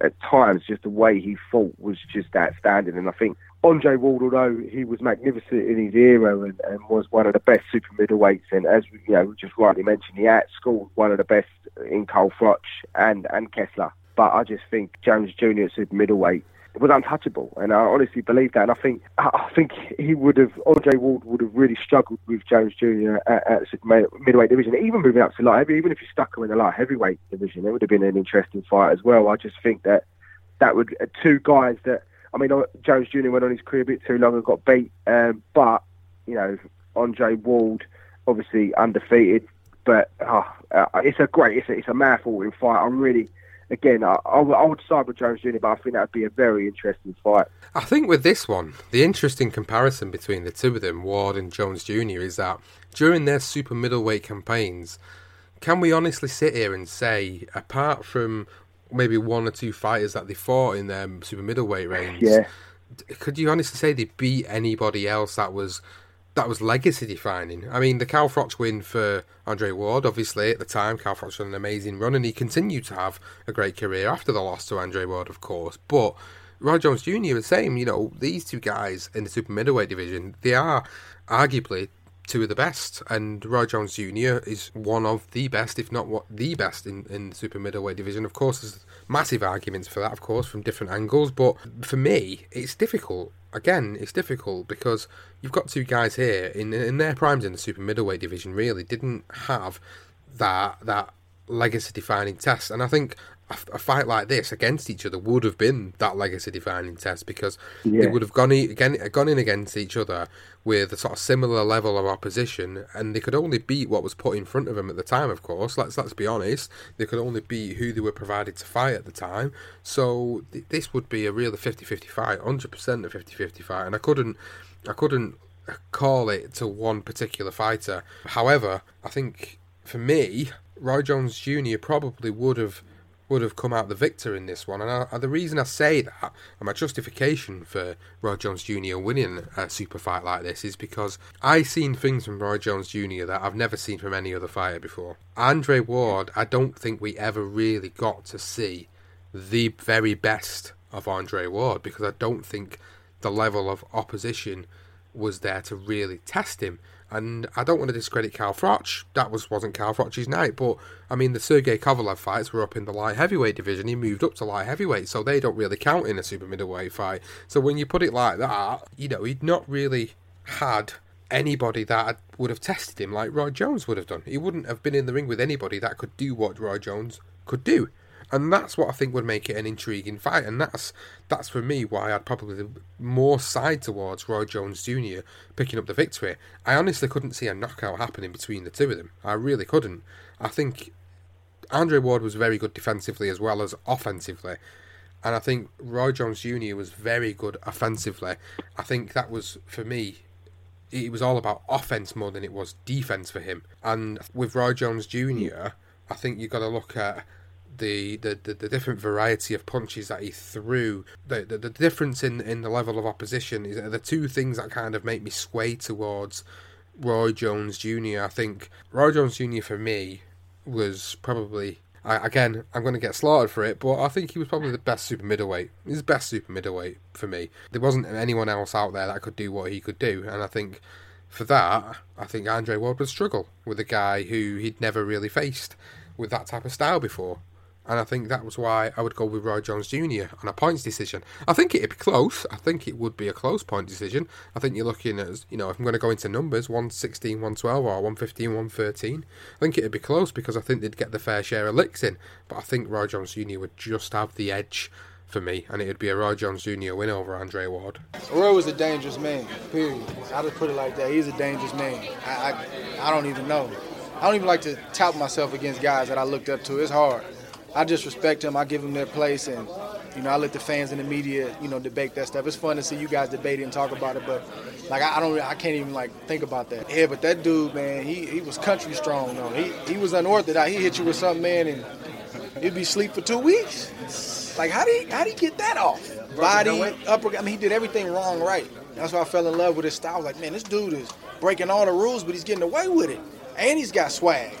at times just the way he fought was just outstanding, and I think Andre Ward, although he was magnificent in his era and, and was one of the best super middleweights, and as you know, just rightly mentioned, he outscored one of the best in Carl Froch and and Kessler. But I just think Jones Jr. at super middleweight was untouchable, and I honestly believe that. And I think I think he would have Andre Ward would have really struggled with Jones Jr. at, at middleweight division, even moving up to light heavy. Even if he stuck him in the light heavyweight division, it would have been an interesting fight as well. I just think that that would uh, two guys that I mean uh, Jones Jr. went on his career a bit too long and got beat, um, but you know Andre Ward obviously undefeated, but uh, it's a great it's a, it's a mouthwatering fight. I'm really again I, I, would- I would side with Jones Jr. but I think that would be a very interesting fight. I think with this one, the interesting comparison between the two of them, Ward and Jones Jr., is that during their super middleweight campaigns, can we honestly sit here and say, apart from maybe one or two fighters that they fought in their super middleweight range, Yeah. could you honestly say they beat anybody else that was that was legacy defining? I mean, the Carl Froch win for Andre Ward, obviously at the time, Carl Froch had an amazing run, and he continued to have a great career after the loss to Andre Ward, of course. But Roy Jones Jr. the same. You know, these two guys in the super middleweight division, they are arguably two of the best, and Roy Jones Jr. is one of the best, if not what the best in, in the super middleweight division. Of course, there's massive arguments for that, of course, from different angles. But for me, it's difficult. Again, it's difficult because you've got two guys here in in their primes in the super middleweight division. Really, didn't have that that legacy defining test, and I think. A, fight like this against each other would have been that legacy defining test because they would have gone in, again, gone in against each other with a sort of similar level of opposition, and they could only beat what was put in front of them at the time. Of course, let's let's be honest, they could only beat who they were provided to fight at the time. So th- this would be a real 50-50 fight, hundred percent a 50-50 fight, and I couldn't, I couldn't call it to one particular fighter. However, I think for me, Roy Jones Jr. probably would have would have come out the victor in this one. And I, the reason I say that, and my justification for Roy Jones Jr. winning a super fight like this, is because I've seen things from Roy Jones Jr. that I've never seen from any other fighter before. Andre Ward, I don't think we ever really got to see the very best of Andre Ward because I don't think the level of opposition was there to really test him. And I don't want to discredit Carl Froch. That was wasn't Carl Froch's night, but I mean the Sergey Kovalev fights were up in the light heavyweight division. He moved up to light heavyweight, so they don't really count in a super middleweight fight. So when you put it like that, you know he'd not really had anybody that would have tested him like Roy Jones would have done. He wouldn't have been in the ring with anybody that could do what Roy Jones could do. And that's what I think would make it an intriguing fight. And that's that's for me why I'd probably more side towards Roy Jones Jr. picking up the victory. I honestly couldn't see a knockout happening between the two of them. I really couldn't. I think Andre Ward was very good defensively as well as offensively. And I think Roy Jones Jr. was very good offensively. I think that was, for me, it was all about offense more than it was defense for him. And with Roy Jones Jr., I think you've got to look at the, the, the, the, different variety of punches that he threw, the, the, the difference in, in the level of opposition is the two things that kind of make me sway towards Roy Jones Jr. I think Roy Jones Jr. for me was probably I, again I'm going to get slaughtered for it, but I think he was probably the best super middleweight. The best super middleweight for me. There wasn't anyone else out there that could do what he could do, and I think for that I think Andre Ward would struggle with a guy who he'd never really faced with that type of style before and I think that was why I would go with Roy Jones Jr. on a points decision. I think it'd be close. I think it would be a close point decision. I think you're looking at, you know, if I'm going to go into numbers, 116, 112 or 115, 113, I think it'd be close because I think they'd get the fair share of licks in. But I think Roy Jones Jr. would just have the edge for me, and it'd be a Roy Jones Jr. win over Andre Ward. Roy was a dangerous man, period. I just put it like that. He's a dangerous man. I, I, I don't even know. I don't even like to tout myself against guys that I looked up to. It's hard. I just respect them. I give them their place, and you know, I let the fans and the media, you know, debate that stuff. It's fun to see you guys debate it and talk about it, but like I, don't, I can't even like think about that. Yeah, but that dude, man, he he was country strong though. He he was unorthodox. He hit you with something, man, and he'd be asleep for two weeks. Like how did he how did he get that off? Body, upper. I mean, he did everything wrong, right. That's why I fell in love with his style. I was like, man, this dude is breaking all the rules, but he's getting away with it, and he's got swag.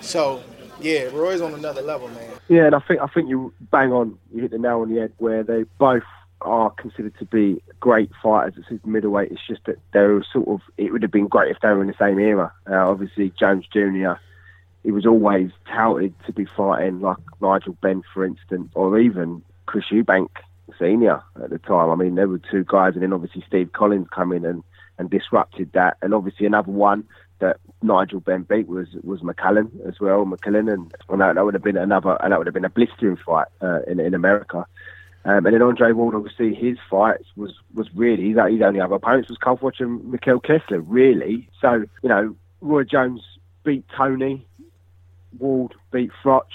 So yeah, Roy's on another level, man. Yeah, and I think I think you bang on. You hit the nail on the head where they both are considered to be great fighters at super middleweight. It's just that they were sort of. It would have been great if they were in the same era. Uh, obviously, Jones Jr. He was always touted to be fighting like Nigel Benn, for instance, or even Chris Eubank Senior at the time. I mean, there were two guys, and then obviously Steve Collins come in and and disrupted that. And obviously another one that Nigel Benn beat was was McClellan as well, McClellan, and, that, would have been another, and that would have been a blistering fight uh, in in America. Um, and then Andre Ward, obviously, his fights was was really his, his only other opponents was Khalifat and Mikkel Kessler, really. So you know, Roy Jones beat Toney, Ward beat Froch,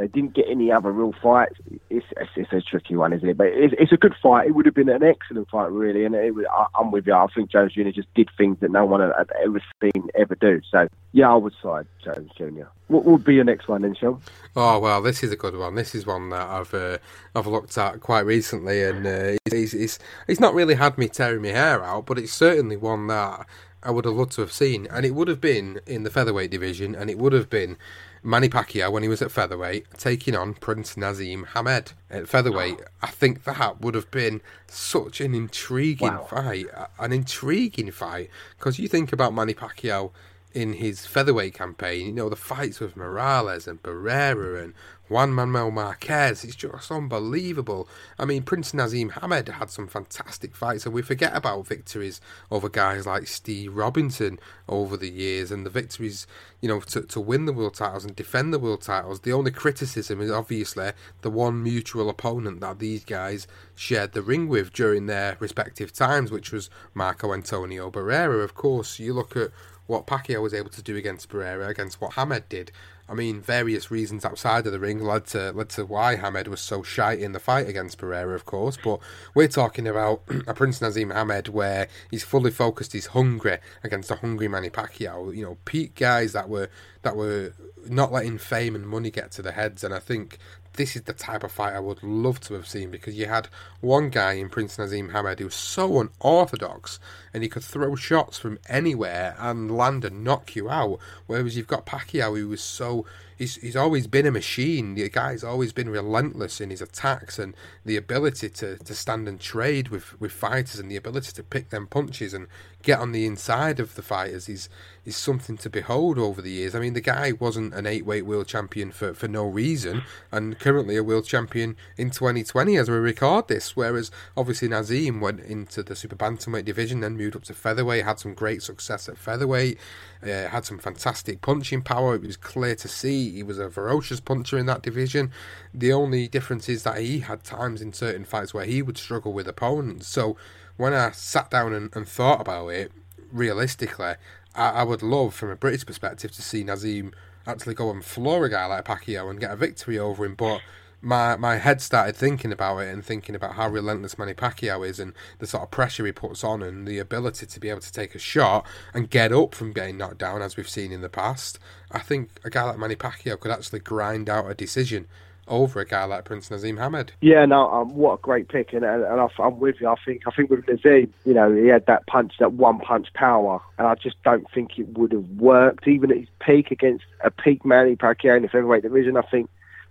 they didn't get any other real fights. It's, it's, it's a tricky one, isn't it? But it's, it's, a good fight. It would have been an excellent fight, really. And it, I, am with you. I think Jones Jr. just did things that no one had ever seen ever do. So, yeah, I would side Jones Jr. What would be your next one then, Sean? Oh well, this is a good one. This is one that I've uh, I've looked at quite recently, and uh, he's, he's he's not really had me tearing my hair out, but it's certainly one that I would have loved to have seen, and it would have been in the featherweight division, and it would have been Manny Pacquiao when he was at featherweight taking on Prince Naseem Hamed at featherweight. Oh. I think that would have been such an intriguing wow. fight, an intriguing fight because you think about Manny Pacquiao in his featherweight campaign, you know, the fights with Morales and Barrera and Juan Manuel Marquez, it's just unbelievable. I mean, Prince Naseem Hamed had some fantastic fights, and we forget about victories over guys like Steve Robinson over the years, and the victories, you know, to, to win the world titles and defend the world titles. The only criticism is obviously the one mutual opponent that these guys shared the ring with during their respective times, which was Marco Antonio Barrera. Of course, you look at what Pacquiao was able to do against Barrera, against what Hamed did. I mean, various reasons outside of the ring led to led to why Hamed was so shy in the fight against Barrera, of course. But we're talking about a Prince Naseem Hamed where he's fully focused, he's hungry against a hungry Manny Pacquiao. You know, peak guys that were that were not letting fame and money get to the heads, and I think this is the type of fight I would love to have seen because you had one guy in Prince Naseem Hamed who was so unorthodox and he could throw shots from anywhere and land and knock you out. Whereas you've got Pacquiao who was so he's he's always been a machine. The guy's always been relentless in his attacks and the ability to, to stand and trade with, with fighters and the ability to pick them punches and get on the inside of the fighters is is something to behold over the years. I mean, the guy wasn't an eight weight world champion for, for no reason, and currently a world champion in 2020 as we record this. Whereas obviously Naseem went into the super bantamweight division, then moved up to featherweight, had some great success at featherweight, uh, had some fantastic punching power. It was clear to see he was a ferocious puncher in that division. The only difference is that he had times in certain fights where he would struggle with opponents. So when I sat down and, and thought about it, realistically, I, I, would love, from a British perspective, to see Naseem actually go and floor a guy like Pacquiao and get a victory over him. But my my head started thinking about it and thinking about how relentless Manny Pacquiao is and the sort of pressure he puts on and the ability to be able to take a shot and get up from getting knocked down as we've seen in the past. I think a guy like Manny Pacquiao could actually grind out a decision over a guy like Prince Naseem Hamed. Yeah, no, um, what a great pick, and, and, and I'm with you. I think I think with Naseem, you know, he had that punch, that one punch power, and I just don't think it would have worked even at his peak against a peak Manny Pacquiao in the featherweight division. I think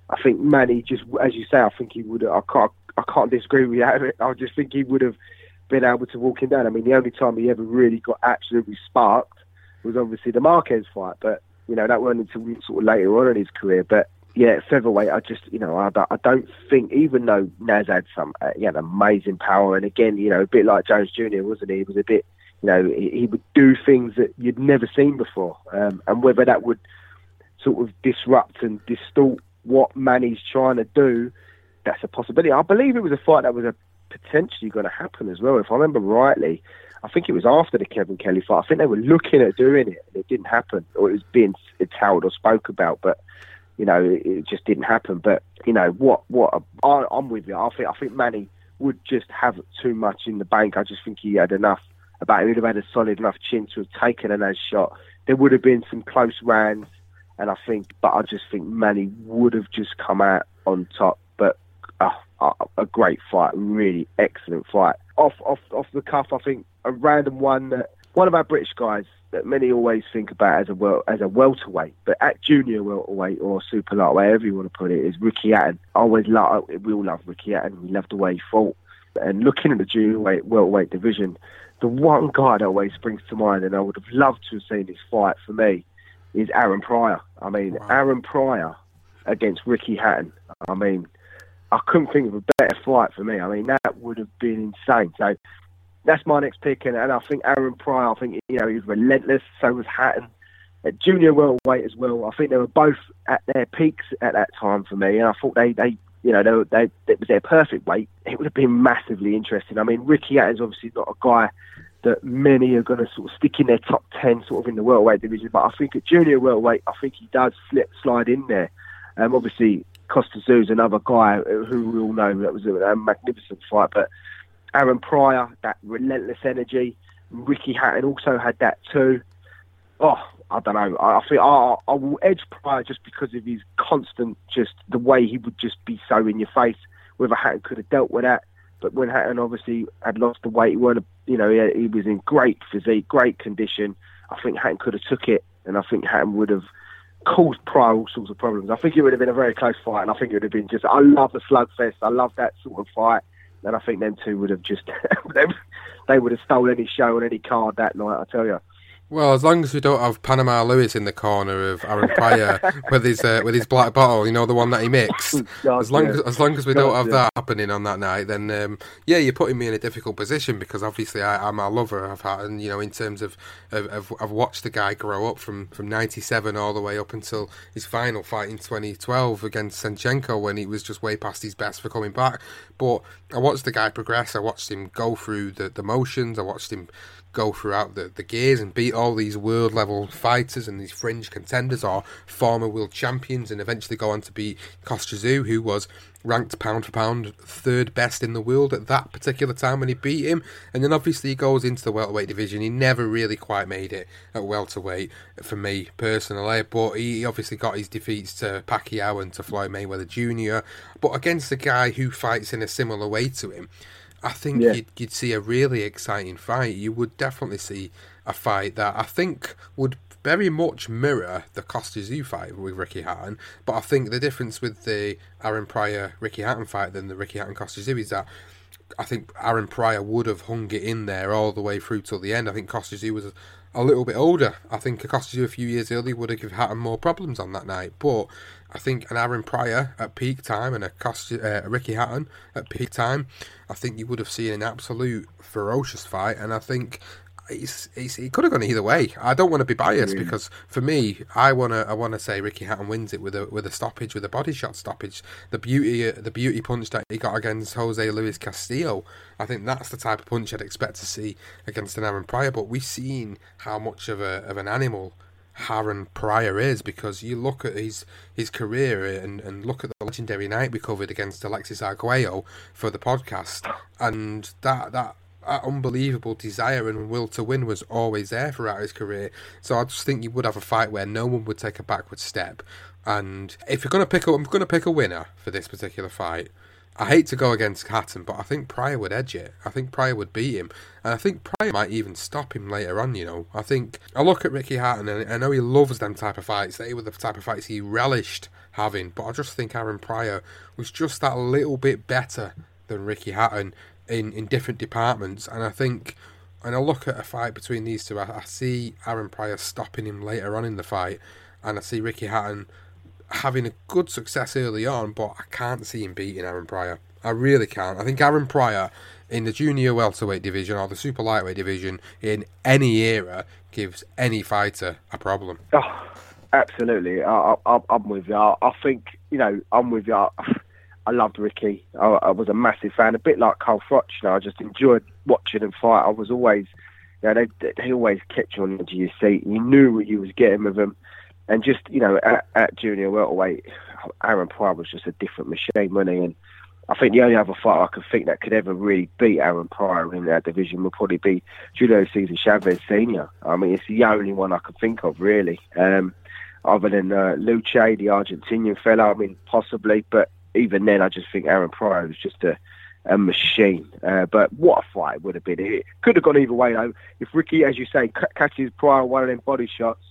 I think Manny just, as you say, I think he would. I can't, I can't disagree with you. I just think he would have been able to walk him down. I mean, the only time he ever really got absolutely sparked was obviously the Marquez fight, but you know that wasn't until sort of later on in his career. But yeah, featherweight, I just, you know, I, I don't think, even though Naz had some, uh, he had amazing power, and again, you know, a bit like Jones Jr., wasn't he? He was a bit, you know, he, he would do things that you'd never seen before, um, and whether that would sort of disrupt and distort what Manny's trying to do, that's a possibility. I believe it was a fight that was a, potentially going to happen as well. If I remember rightly, I think it was after the Kevin Kelly fight. I think they were looking at doing it, and it didn't happen, or it was being touted or spoke about, but you know, it just didn't happen. But you know, what what I, I'm with you. I think I think Manny would just have too much in the bank. I just think he had enough about him. He'd have had a solid enough chin to have taken a nice shot. There would have been some close rounds and I think, but I just think Manny would have just come out on top. But uh, uh, a great fight, really excellent fight. Off, off, off the cuff, I think a random one that one of our British guys that many always think about as a wel- as a welterweight, but at junior welterweight or super lightweight, wherever you want to put it, is Ricky Hatton. I always love, we all love Ricky Hatton. We love the way he fought. And looking at the junior weight, welterweight division, the one guy that always springs to mind, and I would have loved to have seen this fight for me, is Aaron Pryor. I mean, wow. Aaron Pryor against Ricky Hatton. I mean, I couldn't think of a better fight for me. I mean, that would have been insane. So that's my next pick, and, and I think Aaron Pryor. I think you know he's relentless. So was Hatton. At junior welterweight as well. I think they were both at their peaks at that time for me, and I thought they they you know they they it was their perfect weight. It would have been massively interesting. I mean, Ricky Hatton's obviously not a guy that many are going to sort of stick in their top 10 sort of in the welterweight division. But I think at junior welterweight, I think he does slip, slide in there. Um, obviously, Kostya Tszyu's another guy who we all know that was a magnificent fight. But Aaron Pryor, that relentless energy. Ricky Hatton also had that too. Oh, I don't know. I, I think I, I will edge Pryor just because of his constant, just the way he would just be so in your face. Whether Hatton could have dealt with that, but when Hatton obviously had lost the weight, he weren't, you know, he, he was in great physique, great condition. I think Hatton could have took it, and I think Hatton would have caused Pryor all sorts of problems. I think it would have been a very close fight, and I think it would have been just. I love the slugfest. I love that sort of fight, and I think them two would have just. they would have stolen any show on any card that night. I tell you. Well, as long as we don't have Panama Lewis in the corner of Aaron Pryor with his uh, with his black bottle, you know the one that he mixed. as long as as long as we don't have that happening on that night, then um, yeah, you're putting me in a difficult position because obviously I, am a lover of and You know, in terms of, of, of I've watched the guy grow up from from '97 all the way up until his final fight in 2012 against Senchenko when he was just way past his best for coming back. But I watched the guy progress. I watched him go through the, the motions. I watched him go throughout the, the gears and beat all these world level fighters and these fringe contenders or former world champions and eventually go on to beat Kostya who was ranked pound for pound third best in the world at that particular time when he beat him. And then obviously he goes into the welterweight division. He never really quite made it at welterweight for me personally, but he obviously got his defeats to Pacquiao and to Floyd Mayweather Jr. But against a guy who fights in a similar way to him, I think yeah. you'd, you'd see a really exciting fight. You would definitely see a fight that I think would very much mirror the Kostya Tszyu fight with Ricky Hatton. But I think the difference with the Aaron Pryor Ricky Hatton fight than the Ricky Hatton Kostya Tszyu is that I think Aaron Pryor would have hung it in there all the way through till the end. I think Kostya Tszyu was a little bit older. I think Kostya Tszyu a few years earlier would have given Hatton more problems on that night. But I think an Aaron Pryor at peak time and a, Kostya, uh, a Ricky Hatton at peak time, I think you would have seen an absolute ferocious fight. And I think it's, it's, it could have gone either way. I don't want to be biased Yeah. because for me, I want to I want to say Ricky Hatton wins it with a with a stoppage, with a body shot stoppage. The beauty uh, the beauty punch that he got against Jose Luis Castillo, I think that's the type of punch I'd expect to see against an Aaron Pryor. But we've seen how much of a of an animal Aaron Pryor is because you look at his his career uh, and, and look at the legendary night we covered against Alexis Arguello for the podcast, and that that unbelievable desire and will to win was always there throughout his career. So I just think you would have a fight where no one would take a backward step. And if you're going to pick a, I'm going to pick a winner for this particular fight. I hate to go against Hatton, but I think Pryor would edge it. I think Pryor would beat him, and I think Pryor might even stop him later on. You know, I think I look at Ricky Hatton, and I know he loves them type of fights. They were the type of fights he relished having, but I just think Aaron Pryor was just that little bit better than Ricky Hatton in in different departments, and I think. And I look at a fight between these two. I, I see Aaron Pryor stopping him later on in the fight, and I see Ricky Hatton having a good success early on, but I can't see him beating Aaron Pryor. I really can't. I think Aaron Pryor in the junior welterweight division or the super lightweight division in any era gives any fighter a problem. Oh, absolutely. I, I'm with you. I, I think, you know, I'm with you. I, I loved Ricky. I, I was a massive fan, a bit like Carl Froch. You know, I just enjoyed watching him fight. I was always, you know, they, they always kept you on the edge of your seat. You knew what you was getting with them. And just, you know, at, at junior welterweight, Aaron Pryor was just a different machine, wasn't he? And I think the only other fighter I could think that could ever really beat Aaron Pryor in that division would probably be Julio Cesar Chavez Sr. I mean, it's the only one I could think of, really. Um, other than uh, Luce, the Argentinian fella, I mean, possibly. But even then, I just think Aaron Pryor was just a, a machine. Uh, but what a fight it would have been. It could have gone either way, though. If Ricky, as you say, c- catches Pryor one of them body shots,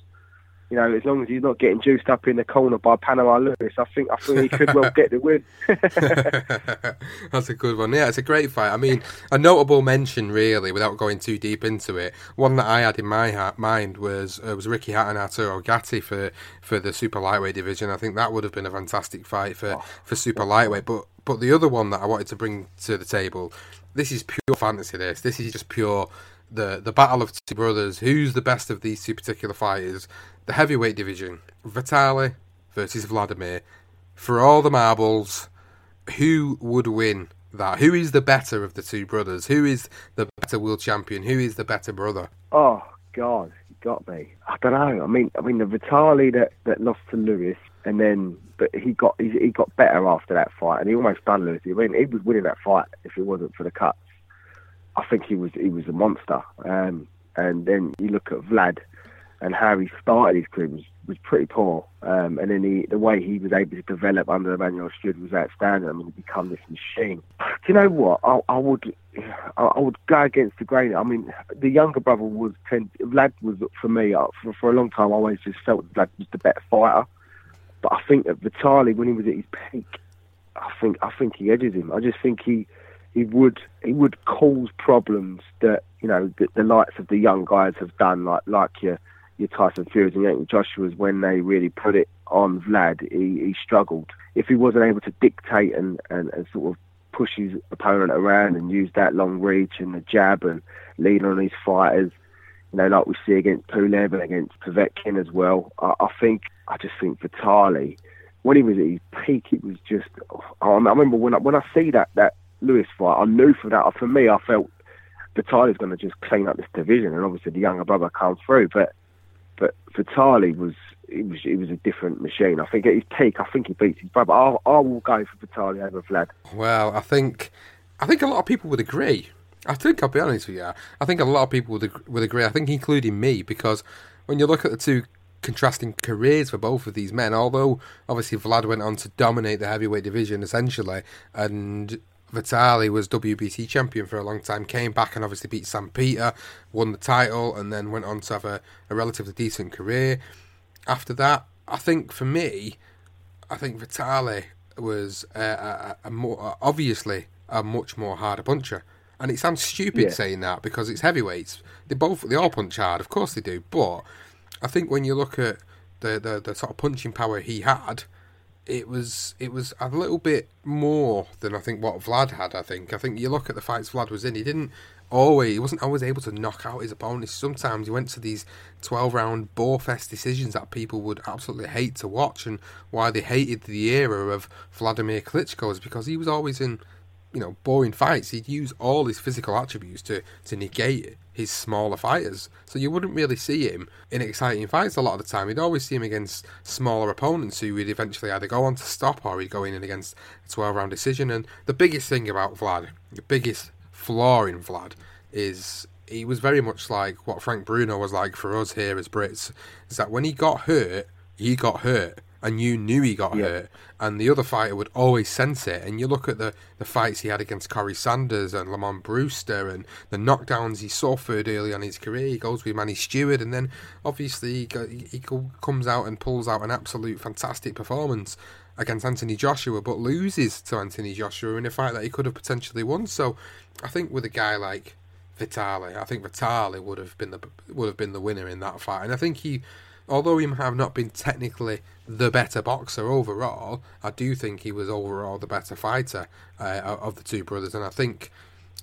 you know, as long as he's not getting juiced up in the corner by Panama Lewis, I think I think he could well get the win. That's a good one. Yeah, it's a great fight. I mean, a notable mention, really, without going too deep into it. One that I had in my ha- mind was uh, was Ricky Hatton Arturo Gatti for for the super lightweight division. I think that would have been a fantastic fight for for super lightweight. But but the other one that I wanted to bring to the table, this is pure fantasy. This this is just pure the the battle of two brothers. Who's the best of these two particular fighters? The heavyweight division, Vitali versus Vladimir. For all the marbles, who would win that? Who is the better of the two brothers? Who is the better world champion? Who is the better brother? Oh God, you got me. I don't know. I mean, I mean the Vitali that, that lost to Lewis, and then but he got he, he got better after that fight, and he almost done Lewis. I mean, he was winning that fight if it wasn't for the cuts. I think he was he was a monster. Um, and then you look at Vlad and how he started his career was, was pretty poor. Um, and then he, the way he was able to develop under Emanuel Steward was outstanding. I mean, he become this machine. Do you know what? I, I would I, I would go against the grain. I mean, the younger brother was tend, Vlad was for me uh, for, for a long time. I always just felt Vlad was the better fighter. But I think that Vitali, when he was at his peak, I think I think he edges him. I just think he he would he would cause problems that you know the, the likes of the young guys have done, like like your your Tyson Fury's and Anthony Joshua's when they really put it on Vlad, he, he struggled. If he wasn't able to dictate and, and, and sort of push his opponent around and use that long reach and the jab and lead on his fighters, you know, like we see against Pulev and against Povetkin as well. I, I think I just think Vitali, when he was at his peak, it was just. Oh, I remember when I, when I see that that Lewis fight, I knew for that. For me, I felt Vitali's going to just clean up this division, and obviously the younger brother comes through. But but Vitali was it was it was a different machine. I think at his peak, I think he beats his brother. I, I will go for Vitali over Vlad. Well, I think I think a lot of people would agree. I think I'll be honest with you. I think a lot of people would would agree. I think including me because when you look at the two contrasting careers for both of these men, although obviously Vlad went on to dominate the heavyweight division essentially, and Vitali was WBC champion for a long time, came back and obviously beat Sam Peter, won the title, and then went on to have a, a relatively decent career. After that, I think for me, I think Vitali was a, a, a more obviously a much more harder puncher. And it sounds stupid Yeah. saying that because it's heavyweights. They both they all punch hard, of course they do. But I think when you look at the, the, the sort of punching power he had, it was it was a little bit more than I think what Vlad had. I think I think you look at the fights Vlad was in, he didn't always he wasn't always able to knock out his opponents. Sometimes he went to these twelve round fest decisions that people would absolutely hate to watch, and why they hated the era of Vladimir Klitschko is because he was always in you know boring fights. He'd use all his physical attributes to to negate his smaller fighters. So you wouldn't really see him in exciting fights a lot of the time. You'd always see him against smaller opponents who he'd eventually either go on to stop or he'd go in against a 12 round decision. And the biggest thing about Vlad, the biggest flaw in Vlad, is he was very much like what Frank Bruno was like for us here as Brits. Is that when he got hurt, he got hurt and you knew he got yeah. hurt, and the other fighter would always sense it. And you look at the, the fights he had against Corrie Sanders and Lamont Brewster, and the knockdowns he suffered early on in his career. He goes with Manny Steward, and then obviously he, he comes out and pulls out an absolute fantastic performance against Anthony Joshua, but loses to Anthony Joshua in a fight that he could have potentially won. So I think with a guy like Vitali, I think Vitali would have been the would have been the winner in that fight, and I think he although he might have not been technically the better boxer overall, I do think he was overall the better fighter uh, of the two brothers. And I think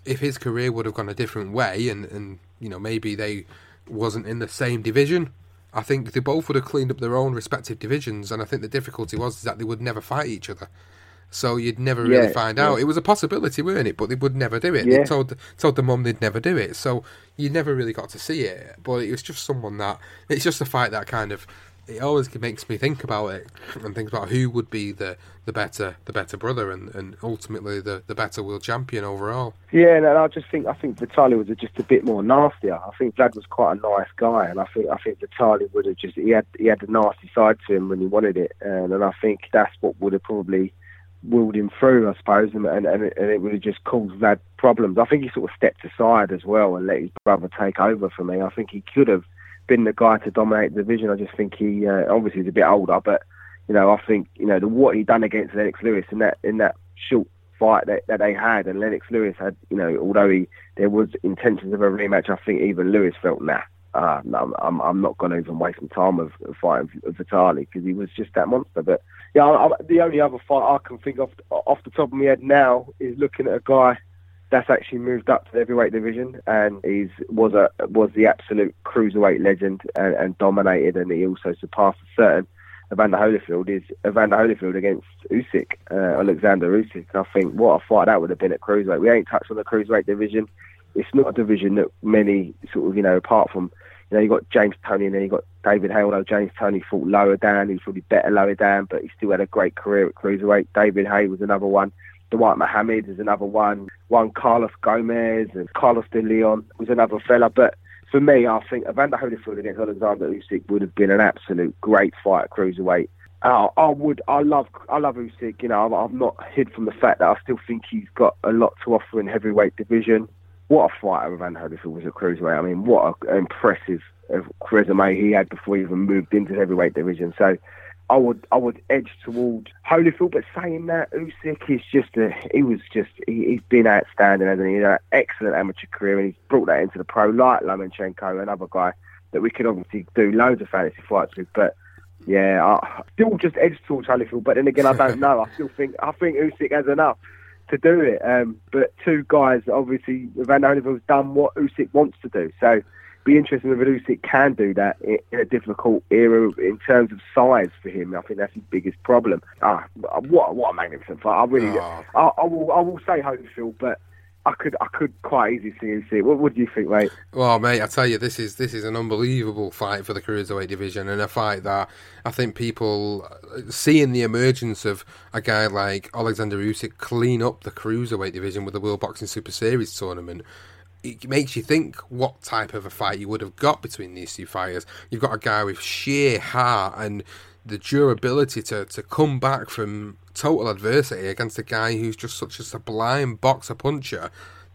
if his career would have gone a different way, and, and you know maybe they wasn't in the same division, I think they both would have cleaned up their own respective divisions. And I think the difficulty was that they would never fight each other. So you'd never really find yeah. out. It was a possibility, weren't it? But they would never do it. Yeah. They told told the mum they'd never do it. So you never really got to see it. But it was just someone that it's just a fight that kind of it always makes me think about it and think about who would be the, the better the better brother and, and ultimately the, the better world champion overall. Yeah, and I just think I think Vitali was just a bit more nastier. I think Vlad was quite a nice guy, and I think I think Vitali would have just he had he had a nasty side to him when he wanted it, and, and I think that's what would have probably willed him through, I suppose, and, and, and it would have just caused Vlad problems. I think he sort of stepped aside as well and let his brother take over for me. I think he could have been the guy to dominate the division. I just think he uh, obviously he's a bit older, but you know I think you know the, what he done against Lennox Lewis in that in that short fight that, that they had, and Lennox Lewis had you know although he there was intentions of a rematch, I think even Lewis felt nah. Uh, no, I'm, I'm not going to even waste some time of, of fighting Vitali because he was just that monster. But yeah, I, I, the only other fight I can think of off the top of my head now is looking at a guy that's actually moved up to the heavyweight division and he's was a was the absolute cruiserweight legend and, and dominated, and he also surpassed a certain Evander Holyfield is Evander Holyfield against Usyk, uh, Alexander Usyk. And I think what a fight that would have been at cruiserweight. We ain't touched on the cruiserweight division. It's not a division that many sort of you know apart from you know, you got James Toney and then you got David Haye, although James Toney fought lower down. He was probably better lower down, but he still had a great career at cruiserweight. David Haye was another one. Dwight Mohammed is another one. Juan Carlos Gomez and Carlos de Leon was another fella. But for me, I think Evander Holyfield against Alexander Usyk would have been an absolute great fight at cruiserweight. Uh, I would, I love, I love Usyk. You know, I'm not hid from the fact that I still think he's got a lot to offer in heavyweight division what a fighter Evander Holyfield was at cruiserweight. I mean, what an impressive uh, resume he had before he even moved into the heavyweight division. So I would I would edge towards Holyfield, but saying that Usyk is just a he was just he, has been outstanding, hasn't he? An excellent amateur career, and he's brought that into the pro like Lomachenko, another guy that we could obviously do loads of fantasy fights with, but. Yeah, I still just edge towards Holyfield, but then again, I don't know. I still think I think Usyk has enough to do it. Um, but two guys, obviously, Van Holyfield's done what Usyk wants to do. So be interesting if Usyk can do that in, in, a difficult era in terms of size for him. I think that's his biggest problem. Ah, what what a magnificent fight! I really, oh. I, I, will I will say Holyfield, but I could I could quite easily see see. What, do you think, mate? Well, mate, I tell you, this is this is an unbelievable fight for the cruiserweight division, and a fight that I think people seeing the emergence of a guy like Alexander Usyk clean up the cruiserweight division with the World Boxing Super Series tournament. It makes you think what type of a fight you would have got between these two fighters. You've got a guy with sheer heart and the durability to, to come back from total adversity against a guy who's just such a sublime boxer puncher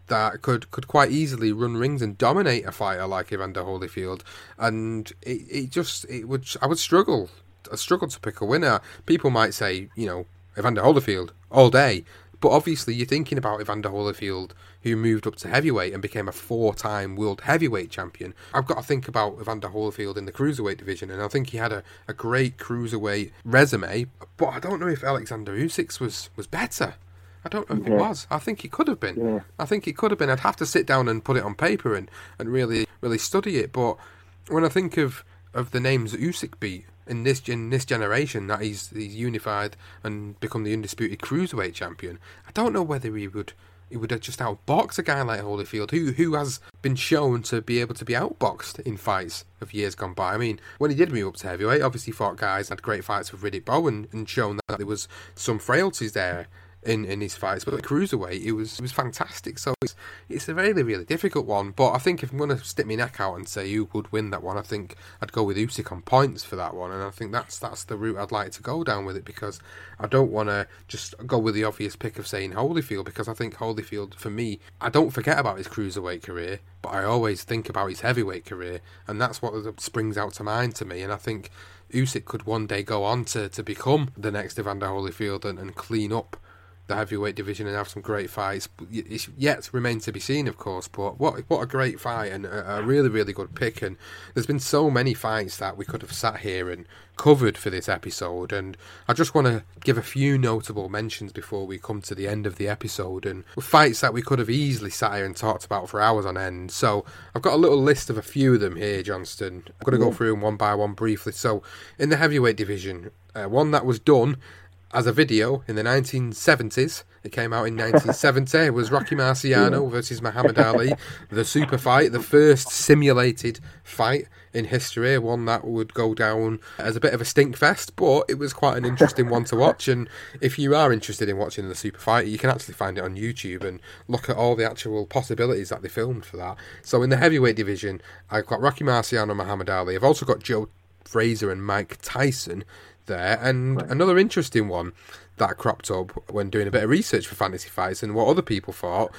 that could could quite easily run rings and dominate a fighter like Evander Holyfield. And it, it just it would I would struggle I struggle to pick a winner. People might say, you know, Evander Holyfield all day. But obviously, you're thinking about Evander Holyfield, who moved up to heavyweight and became a four-time world heavyweight champion. I've got to think about Evander Holyfield in the cruiserweight division, and I think he had a, a great cruiserweight resume. But I don't know if Alexander Usyk was was better. I don't know if Yeah. it was. I think it could have been. Yeah. I think it could have been. I'd have to sit down and put it on paper and, and really really study it. But when I think of, of the names that Usyk beat in this in this generation, that he's he's unified and become the undisputed cruiserweight champion, I don't know whether he would he would have just outbox a guy like Holyfield, who who has been shown to be able to be outboxed in fights of years gone by. I mean, when he did move up to heavyweight, obviously fought guys, had great fights with Riddick Bowe, and shown that there was some frailties there in, in his fights. But at cruiserweight, it was it was fantastic. So it's it's a really really difficult one. But I think if I'm going to stick my neck out and say who would win that one, I think I'd go with Usyk on points for that one. And I think that's that's the route I'd like to go down with it because I don't want to just go with the obvious pick of saying Holyfield because I think Holyfield for me, I don't forget about his cruiserweight career, but I always think about his heavyweight career, and that's what springs out to mind to me. And I think. Usyk could one day go on to, to become the next Evander Holyfield and, and clean up the heavyweight division and have some great fights. It's yet remains to be seen, of course. But what what a great fight and a, a really really good pick. And there's been so many fights that we could have sat here and covered for this episode. And I just want to give a few notable mentions before we come to the end of the episode. And fights that we could have easily sat here and talked about for hours on end. So I've got a little list of a few of them here, Johnston. I'm going to go through them one by one briefly. So in the heavyweight division, uh, one that was done as a video in the 1970s. It came out in 1970. it was Rocky Marciano versus Muhammad Ali, the super fight, the first simulated fight in history, one that would go down as a bit of a stink fest, but it was quite an interesting one to watch. And if you are interested in watching the super fight, you can actually find it on YouTube and look at all the actual possibilities that they filmed for that. So in the heavyweight division, I've got Rocky Marciano Muhammad Ali. I've also got Joe Frazier and Mike Tyson there. And another interesting one that cropped up when doing a bit of research for fantasy fights and what other people thought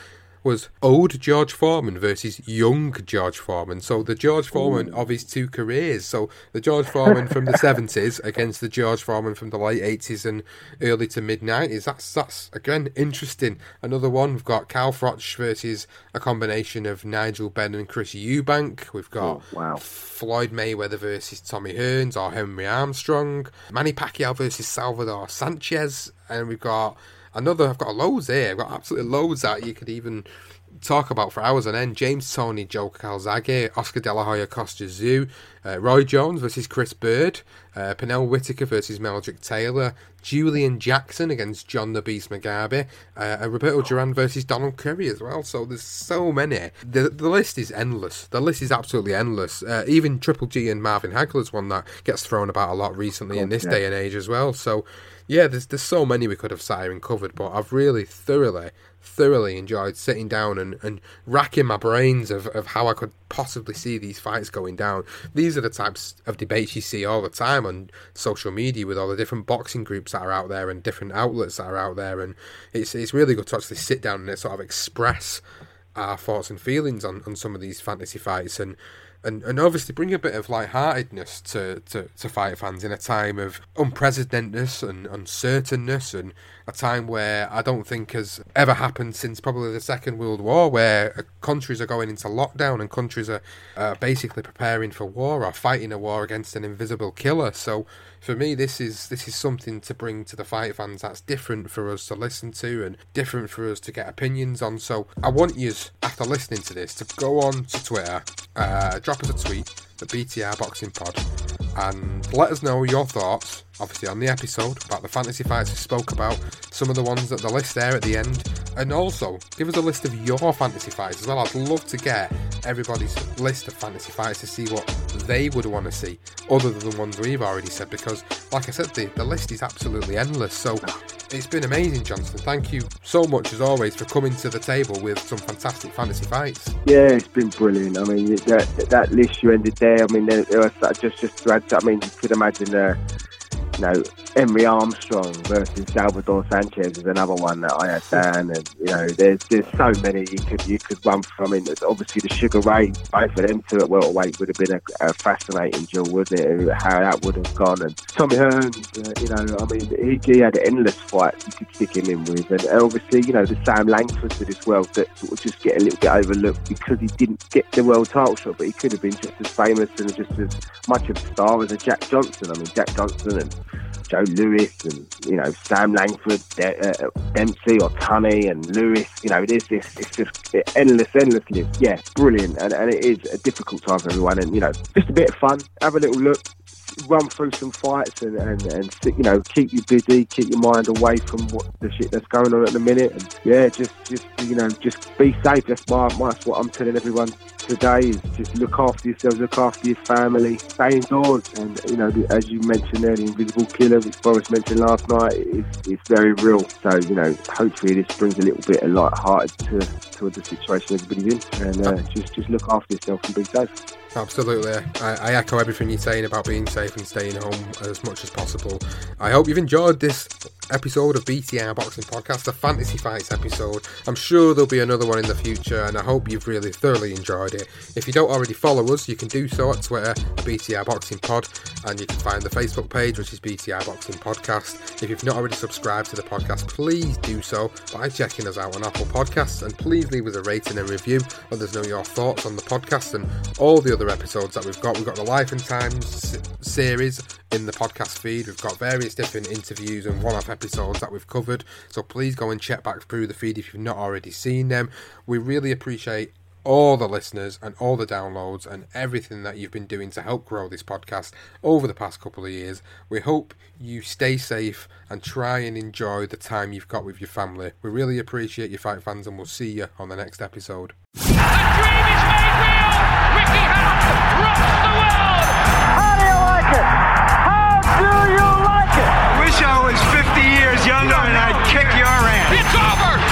was old George Foreman versus young George Foreman. So the George Foreman of his two careers. So the George Foreman from the seventies against the George Foreman from the late eighties and early to mid nineties. That's that's again interesting. Another one we've got Carl Froch versus a combination of Nigel Benn and Chris Eubank. We've got oh, wow. Floyd Mayweather versus Tommy Hearns or Henry Armstrong. Manny Pacquiao versus Salvador Sanchez. And we've got another I've got loads here. I've got absolutely loads that you could even talk about for hours on end. James Toney, Joe Calzaghe, Oscar De La Hoya Kostya Tszyu, uh, Roy Jones versus Chris Byrd, uh, Pernell Whitaker versus Meldrick Taylor, Julian Jackson against John the Beast Mugabi, uh, and Roberto Duran versus Donald Curry as well. So there's so many. The the list is endless. The list is absolutely endless. Uh, even Triple G and Marvin Hagler's one that gets thrown about a lot recently in this yeah. day and age as well. So yeah, there's there's so many we could have sat here and covered, but I've really thoroughly, thoroughly enjoyed sitting down and, and racking my brains of, of how I could possibly see these fights going down. These are the types of debates you see all the time on social media with all the different boxing groups that are out there and different outlets that are out there, and it's it's really good to actually sit down and sort of express our thoughts and feelings on, on some of these fantasy fights and and, and obviously bring a bit of lightheartedness to, to, to fight fans in a time of unprecedentedness and uncertainness and a time where I don't think has ever happened since probably the Second World War, where countries are going into lockdown and countries are uh, basically preparing for war or fighting a war against an invisible killer. So for me, this is this is something to bring to the fight fans that's different for us to listen to and different for us to get opinions on. So I want you, after listening to this, to go on to Twitter, uh, drop us a tweet, the BTR Boxing Pod, and let us know your thoughts, obviously on the episode about the fantasy fights we spoke about, some of the ones that the list there at the end, and also give us a list of your fantasy fights as well. I'd love to get everybody's list of fantasy fights to see what they would want to see, other than the ones we've already said. Because, like I said, the, the list is absolutely endless. So it's been amazing, Johnson. Thank you so much as always for coming to the table with some fantastic fantasy fights. Yeah, it's been brilliant. I mean, that that list you ended there. I mean, there, there was just just to add. to- I mean, you could imagine, uh, you know, Henry Armstrong versus Salvador Sanchez is another one that I had down, and you know, there's there's so many you could you could run from. I mean, obviously the Sugar Ray, both of them two at welterweight would have been a, a fascinating duel, wouldn't it? How that would have gone, and Tommy Hearns, uh, you know, I mean, he, he had endless fights you could stick him in with, and, obviously, you know, the Sam Langfords of this world that sort of just get a little bit overlooked because he didn't get the world title shot, but he could have been just as famous and just as much of a star as a Jack Johnson. I mean, Jack Johnson and Joe Louis and you know Sam Langford, De- uh, Dempsey or Tunney and Louis. You know, it is this it's just endless, endless list. Yeah, brilliant, and, and it is a difficult time for everyone. And you know, just a bit of fun, have a little look, run through some fights and, and, and you know keep you busy, keep your mind away from what the shit that's going on at the minute. And yeah, just just you know just be safe. That's my, my that's what I'm telling everyone today is just look after yourselves, look after your family, stay indoors. And you know as you mentioned the invisible killer, which Boris mentioned last night, it's very real. So you know hopefully this brings a little bit of light-hearted to to the situation everybody's in, and uh, just just look after yourself and be safe. Absolutely. I, I, echo everything you're saying about being safe and staying home as much as possible. I hope you've enjoyed this episode of BTR Boxing Podcast, the Fantasy Fights episode. I'm sure there'll be another one in the future, and I hope you've really thoroughly enjoyed it. If you don't already follow us, you can do so at Twitter, BTR Boxing Pod, and you can find the Facebook page, which is BTR Boxing Podcast. If you've not already subscribed to the podcast, please do so by checking us out on Apple Podcasts, and please leave us a rating and review. Let us know your thoughts on the podcast and all the other episodes that we've got. We've got the Life and Times series in the podcast feed. We've got various different interviews and one off episodes that we've covered. So please go and check back through the feed if you've not already seen them. We really appreciate all the listeners and all the downloads and everything that you've been doing to help grow this podcast over the past couple of years. We hope you stay safe and try and enjoy the time you've got with your family. We really appreciate you, fight fans, and we'll see you on the next episode. The dream is made real. Ricky Hatton rocks the world. How do you like it? How do you like it? Wish I was 50 years younger and I'd kick your ass. It's over!